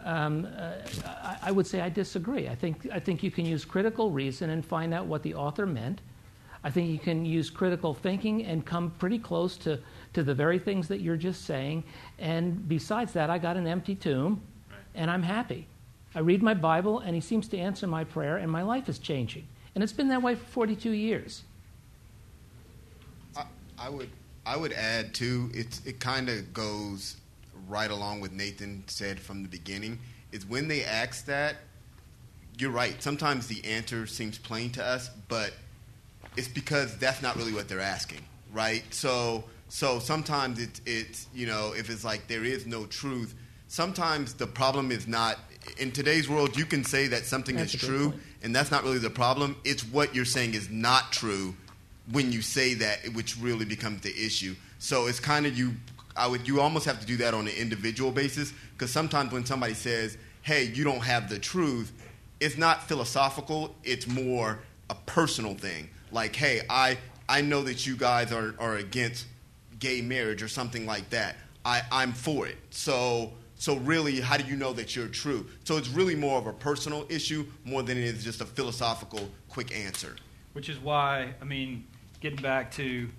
Um, uh, I, I, would say I disagree. I think I think you can use critical reason and find out what the author meant. I think you can use critical thinking and come pretty close to, to the very things that you're just saying. And besides that, I got an empty tomb, and I'm happy. I read my Bible, and He seems to answer my prayer, and my life is changing. And it's been that way for 42 years. I would I would add too. It's it kind of goes right along with Nathan said from the beginning. Is when they ask that, you're right. Sometimes the answer seems plain to us, but it's because that's not really what they're asking, right? So so sometimes it's it's you know if it's like there is no truth. Sometimes the problem is not in today's world. You can say that something that's is true, point. and that's not really the problem. It's what you're saying is not true when you say that, which really becomes the issue. So it's kind of you. I would you almost have to do that on an individual basis because sometimes when somebody says, "Hey, you don't have the truth," it's not philosophical. It's more a personal thing. Like, "Hey, I I know that you guys are are against gay marriage or something like that. I I'm for it." So. So really, how do you know that you're true? So it's really more of a personal issue more than it is just a philosophical quick answer. Which is why, I mean, getting back to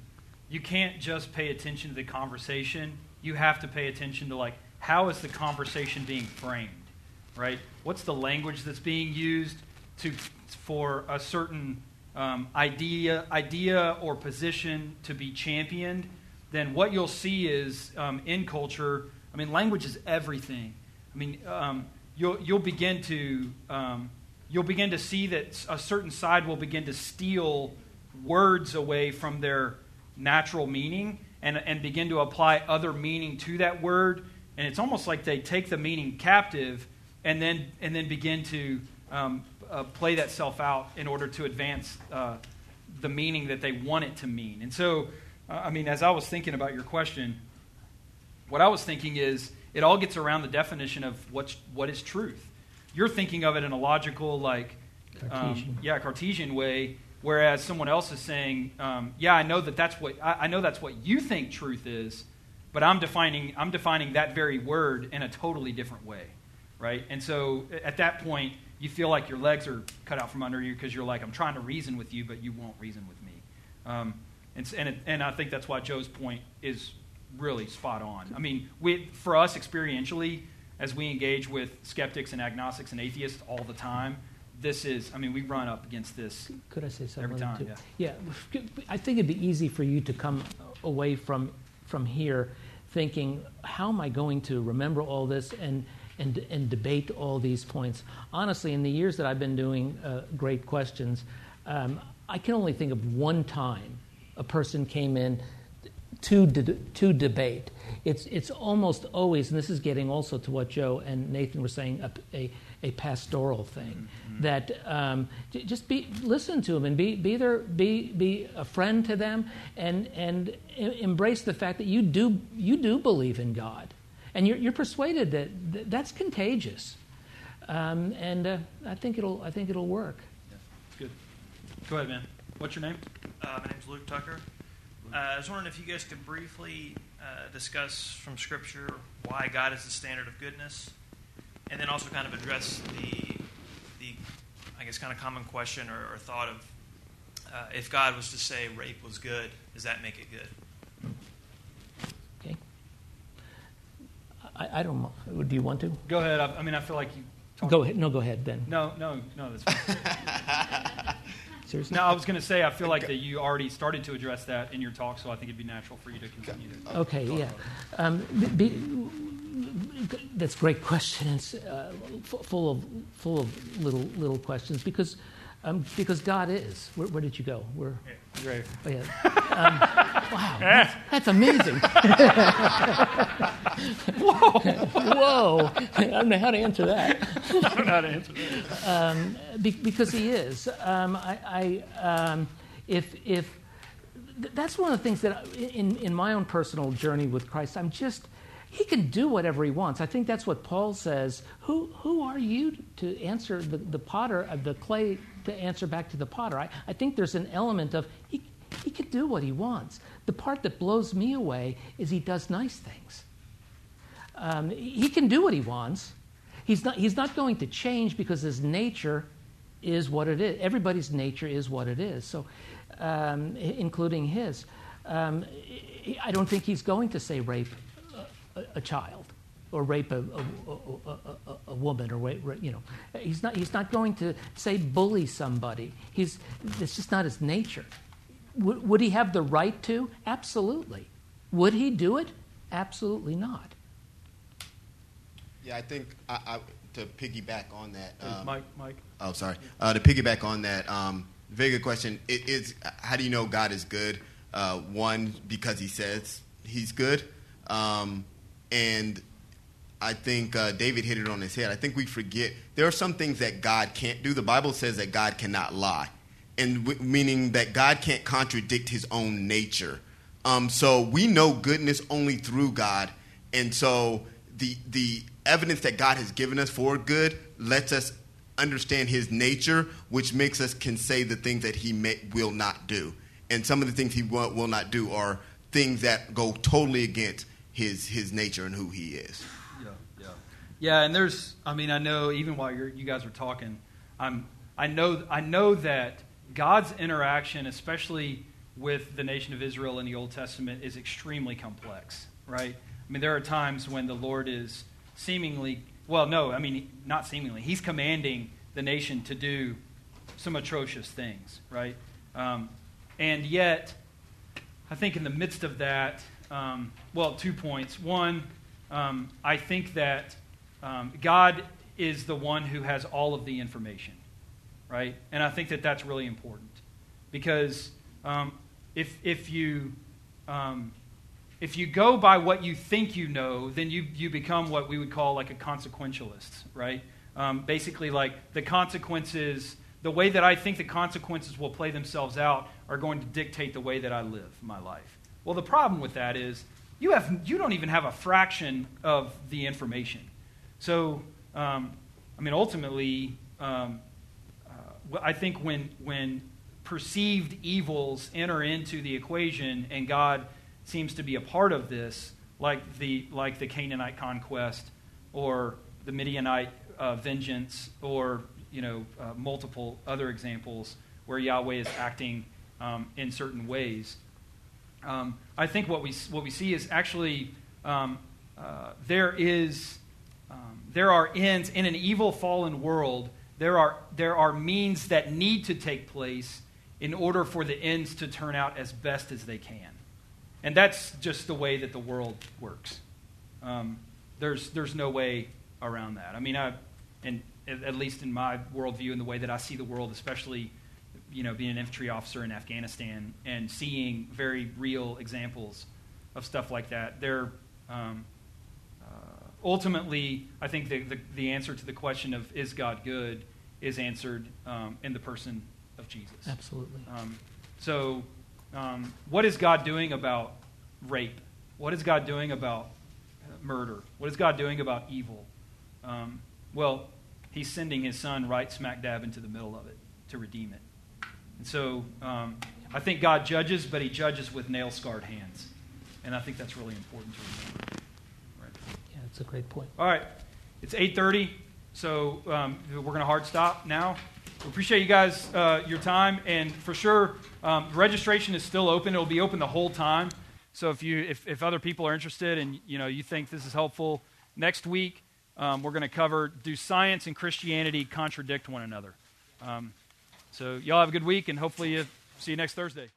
you can't just pay attention to the conversation. You have to pay attention to like how is the conversation being framed, right? What's the language that's being used to for a certain um, idea, idea or position to be championed? Then what you'll see is um, in culture. I mean, language is everything. I mean, um, you'll you'll begin to um, you'll begin to see that a certain side will begin to steal words away from their natural meaning and, and begin to apply other meaning to that word. And it's almost like they take the meaning captive and then, and then begin to um, uh, play that self out in order to advance uh, the meaning that they want it to mean. And so, uh, I mean, as I was thinking about your question, what I was thinking is it all gets around the definition of what's, what is truth. You're thinking of it in a logical, like, Cartesian. Um, yeah, Cartesian way, whereas someone else is saying, um, "Yeah, I know that that's what I, I, know that's what you think truth is, but I'm defining I'm defining that very word in a totally different way, right?" And so at that point, you feel like your legs are cut out from under you because you're like, "I'm trying to reason with you, but you won't reason with me," um, and and, it, and I think that's why Joe's point is really spot on. I mean, we, for us experientially, as we engage with skeptics and agnostics and atheists all the time this is, I mean, we run up against this. Could I say something? Every time, too? yeah. Yeah, I think it'd be easy for you to come away from from here thinking, how am I going to remember all this and and and debate all these points? Honestly, in the years that I've been doing uh, great questions, um, I can only think of one time a person came in to de- to debate. It's it's almost always, and this is getting also to what Joe and Nathan were saying, a, a a pastoral thing. Mm-hmm. That um, just be listen to them and be be their be be a friend to them and and embrace the fact that you do you do believe in God and you're, you're persuaded that, that's contagious. Um, and uh, I think it'll I think it'll work. Yeah, good. Go ahead, man. What's your name? Uh, my name's Luke Tucker. Uh, I was wondering if you guys could briefly uh, discuss from Scripture why God is the standard of goodness, and then also kind of address the, the I guess, kind of common question or, or thought of uh, if God was to say rape was good, does that make it good? Okay. I, I don't. know. Do you want to? Go ahead. I, I mean, I feel like you. Talked. Go ahead. No, go ahead then. No, no, no. That's fine. *laughs* Seriously. no, I was going to say I feel like that you already started to address that in your talk, so I think it'd be natural for you to continue. To Okay, talk yeah. about it. Um, be, be- that's a great question. It's uh, full of full of little little questions because um, because God is. Where, where did you go? Where? Great. Oh, yeah. Um, wow, that's, that's amazing. *laughs* Whoa! Whoa. I don't know how to answer that. I don't know how to answer that. Be- because he is. Um, I, I um, if if th- that's one of the things that in in my own personal journey with Christ, I'm just he can do whatever he wants. I think that's what Paul says. Who who are you to answer the the potter of the clay to answer back to the potter? I, I think there's an element of he he can do what he wants. The part that blows me away is he does nice things. Um, he can do what he wants. He's not, he's not going to change because his nature is what it is. Everybody's nature is what it is, so um, including his. Um, I don't think he's going to say rape a, a, a child or rape a, a, a, a, a woman or rape, ra- you know. He's not, he's not going to say bully somebody. He's, it's just not his nature. Would, would he have the right to? Absolutely. Would he do it? Absolutely not. Yeah, I think I, I, to piggyback on that. um, Mike, Mike. Oh, sorry. Uh, to piggyback on that, um, very good question. It is how do you know God is good? Uh, one, because He says He's good, um, and I think uh, David hit it on his head. I think we forget there are some things that God can't do. The Bible says that God cannot lie, and w- meaning that God can't contradict His own nature. Um, so we know goodness only through God, and so the the evidence that God has given us for good lets us understand His nature, which makes us can say the things that He may, will not do, and some of the things He will, will not do are things that go totally against His His nature and who He is. Yeah, yeah, yeah. And there's, I mean, I know even while you're, you guys are talking, I'm, I know, I know that God's interaction, especially with the nation of Israel in the Old Testament, is extremely complex, right? I mean, there are times when the Lord is seemingly, well, no, I mean, not seemingly, He's commanding the nation to do some atrocious things, right? Um, and yet, I think in the midst of that, um, well, two points. One, um, I think that um, God is the one who has all of the information, right? And I think that that's really important because um, if if you um, if you go by what you think you know, then you you become what we would call like a consequentialist, right? Um, basically, like the consequences, the way that I think the consequences will play themselves out are going to dictate the way that I live my life. Well, the problem with that is you have you don't even have a fraction of the information. So, um, I mean, ultimately, um, uh, I think when when perceived evils enter into the equation, and God seems to be a part of this, like the like the Canaanite conquest, or the Midianite uh, vengeance, or you know uh, multiple other examples where Yahweh is acting um, in certain ways. Um, I think what we what we see is actually um, uh, there is um, there are ends in an evil fallen world. There are there are means that need to take place in order for the ends to turn out as best as they can, and that's just the way that the world works. Um, there's there's no way around that. I mean, I and at at least in my worldview and the way that I see the world, especially you know, being an infantry officer in Afghanistan and seeing very real examples of stuff like that, they're um, uh, ultimately, I think the, the, the answer to the question of is God good is answered um, in the person of Jesus. Absolutely. Um, so, um, what is God doing about rape? What is God doing about murder? What is God doing about evil? Um, well, He's sending His Son right smack dab into the middle of it to redeem it. And so um, I think God judges, but he judges with nail scarred hands. And I think that's really important to remember. Right. Yeah, that's a great point. All right. It's 8.30, so um, we're going to hard stop now. We appreciate you guys, uh, your time. And for sure, um, registration is still open. It'll be open the whole time. So if, you, if, if other people are interested and you, know, you think this is helpful, next week um, we're going to cover do science and Christianity contradict one another? Um, so y'all have a good week, and hopefully see you next Thursday.